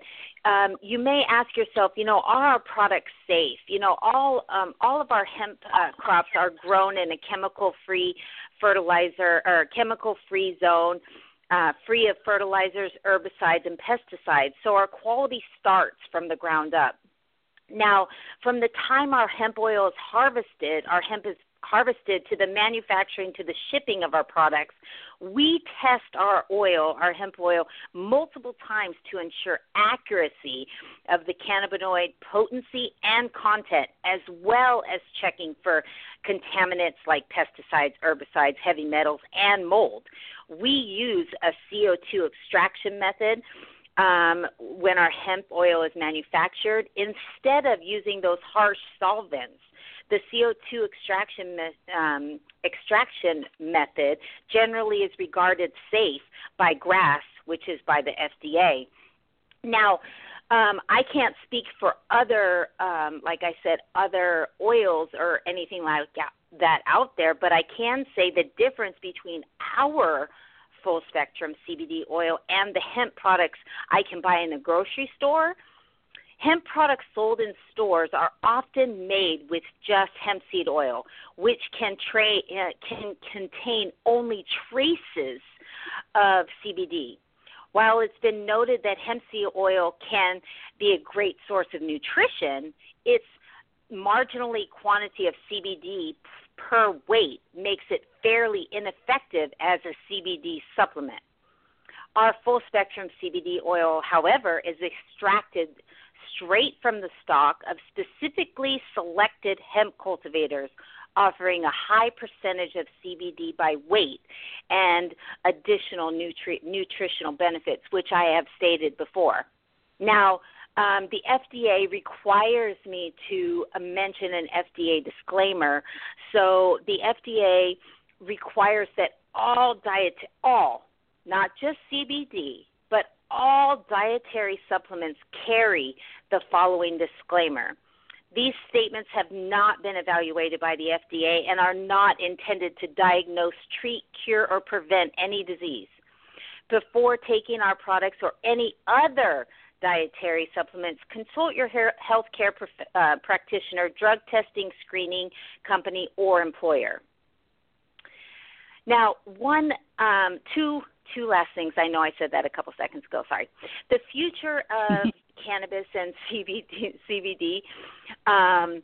um, you may ask yourself, you know, are our products safe? You know, all um, all of our hemp uh, crops are grown in a chemical-free fertilizer or chemical-free zone. Uh, free of fertilizers, herbicides, and pesticides. So our quality starts from the ground up. Now, from the time our hemp oil is harvested, our hemp is harvested to the manufacturing to the shipping of our products, we test our oil, our hemp oil, multiple times to ensure accuracy of the cannabinoid potency and content, as well as checking for contaminants like pesticides, herbicides, heavy metals, and mold. We use a CO2 extraction method um, when our hemp oil is manufactured instead of using those harsh solvents. The CO2 extraction um, extraction method generally is regarded safe by GRAS, which is by the FDA. Now, um, I can't speak for other, um, like I said, other oils or anything like that out there, but I can say the difference between our full spectrum CBD oil and the hemp products I can buy in the grocery store. Hemp products sold in stores are often made with just hemp seed oil, which can, tra- uh, can contain only traces of CBD. While it's been noted that hemp seed oil can be a great source of nutrition, its marginally quantity of CBD per weight makes it fairly ineffective as a CBD supplement. Our full spectrum CBD oil, however, is extracted straight from the stalk of specifically selected hemp cultivators, offering a high percentage of CBD by weight and additional nutri- nutritional benefits, which I have stated before. Now, um, the FDA requires me to mention an FDA disclaimer. So the FDA requires that all diet, all, not just CBD, all dietary supplements carry the following disclaimer. These statements have not been evaluated by the FDA and are not intended to diagnose, treat, cure, or prevent any disease. Before taking our products or any other dietary supplements, consult your health care prof- uh, practitioner, drug testing screening company, or employer. Now, one, um, two, two last things. I know I said that a couple seconds ago. Sorry. The future of cannabis and CBD, CBD um,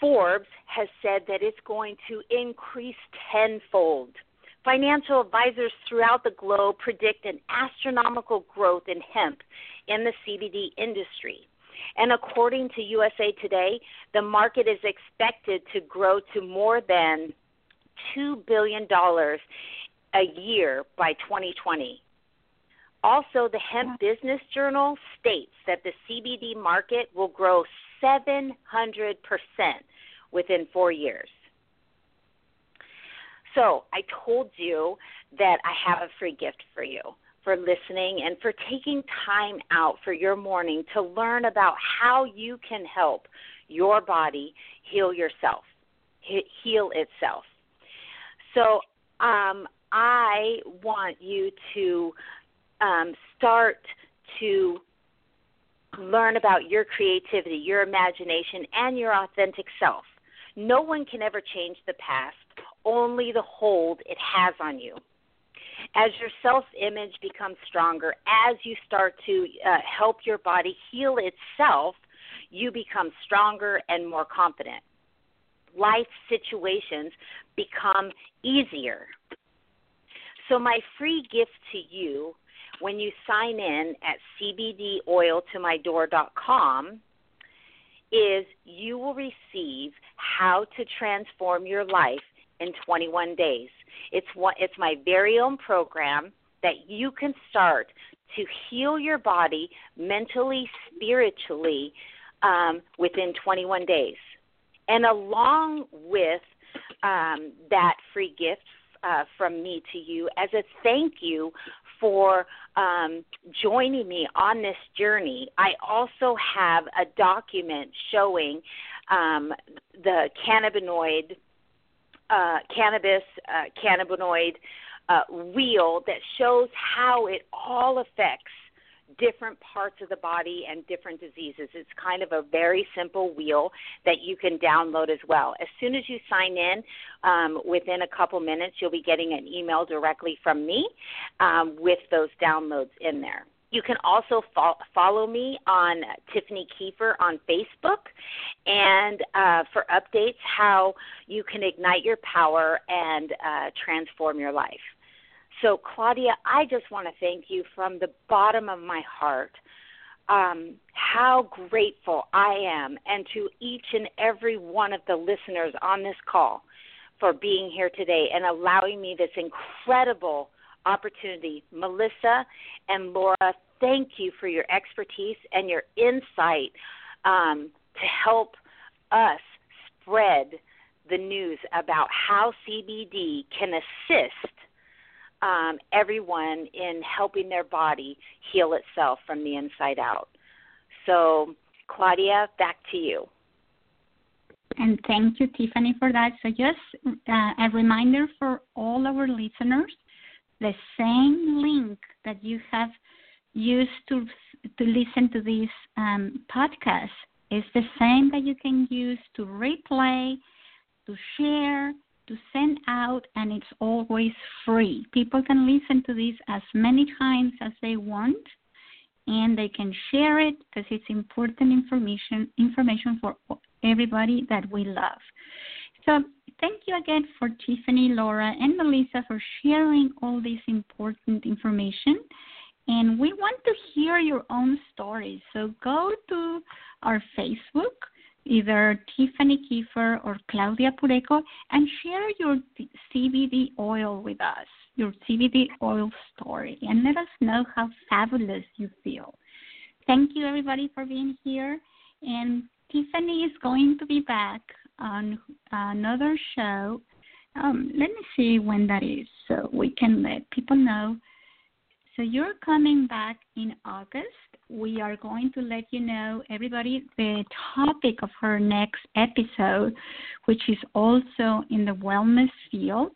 Forbes has said that it's going to increase tenfold Financial advisors throughout the globe predict an astronomical growth in hemp in the CBD industry. And according to USA Today, the market is expected to grow to more than $2 billion a year by 2020. Also, the Hemp Business Journal states that the CBD market will grow 700% within four years. So, I told you that I have a free gift for you for listening and for taking time out for your morning to learn about how you can help your body heal yourself, heal itself. So, um, I want you to um, start to learn about your creativity, your imagination, and your authentic self. No one can ever change the past, only the hold it has on you. As your self image becomes stronger, as you start to uh, help your body heal itself, you become stronger and more confident. Life situations become easier. So, my free gift to you when you sign in at cbdoiltomydoor.com is you will receive how to transform your life in 21 days. It's it's my very own program that you can start to heal your body mentally, spiritually um, within 21 days. And along with um, that free gift uh, from me to you as a thank you for um, joining me on this journey. I also have a document showing um, the cannabinoid, uh, cannabis, uh, cannabinoid uh, wheel that shows how it all affects different parts of the body and different diseases. It's kind of a very simple wheel that you can download as well. As soon as you sign in, um, within a couple minutes, you'll be getting an email directly from me um, with those downloads in there. You can also fo- follow me on Tiffany Kiefer on Facebook and uh, for updates how you can ignite your power and uh, transform your life. So, Claudia, I just want to thank you from the bottom of my heart. Um, how grateful I am, and to each and every one of the listeners on this call for being here today and allowing me this incredible opportunity. Melissa and Laura, thank you for your expertise and your insight um, to help us spread the news about how CBD can assist um, everyone in helping their body heal itself from the inside out. So, Claudia, back to you. And thank you, Tiffany, for that. So, just uh, a reminder for all our listeners the same link that you have used to, to listen to this um, podcast is the same that you can use to replay, to share, to send out, and it's always free. People can listen to this as many times as they want, and they can share it because it's important information information for everybody that we love. So thank you again for Tiffany, Laura, and Melissa for sharing all this important information. And we want to hear your own stories. So go to our Facebook either Tiffany Kiefer or Claudia Pureco and share your CBD oil with us, your CBD oil story, and let us know how fabulous you feel. Thank you, everybody, for being here. And Tiffany is going to be back on another show. Um, let me see when that is so we can let people know. So you're coming back in August we are going to let you know, everybody, the topic of her next episode, which is also in the wellness field.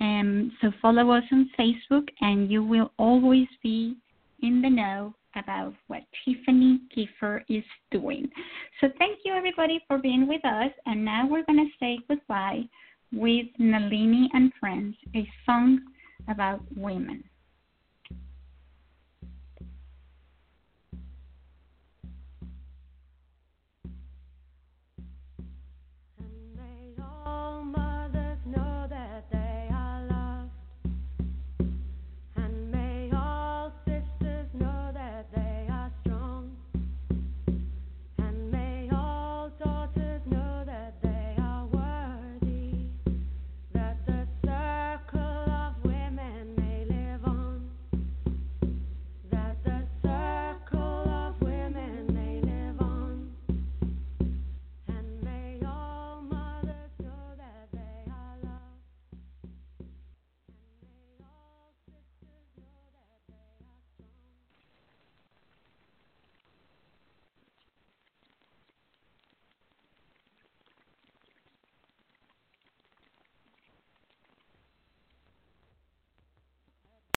Um, so follow us on Facebook, and you will always be in the know about what Tiffany Kiefer is doing. So thank you, everybody, for being with us. And now we're going to say goodbye with Nalini and Friends, a song about women.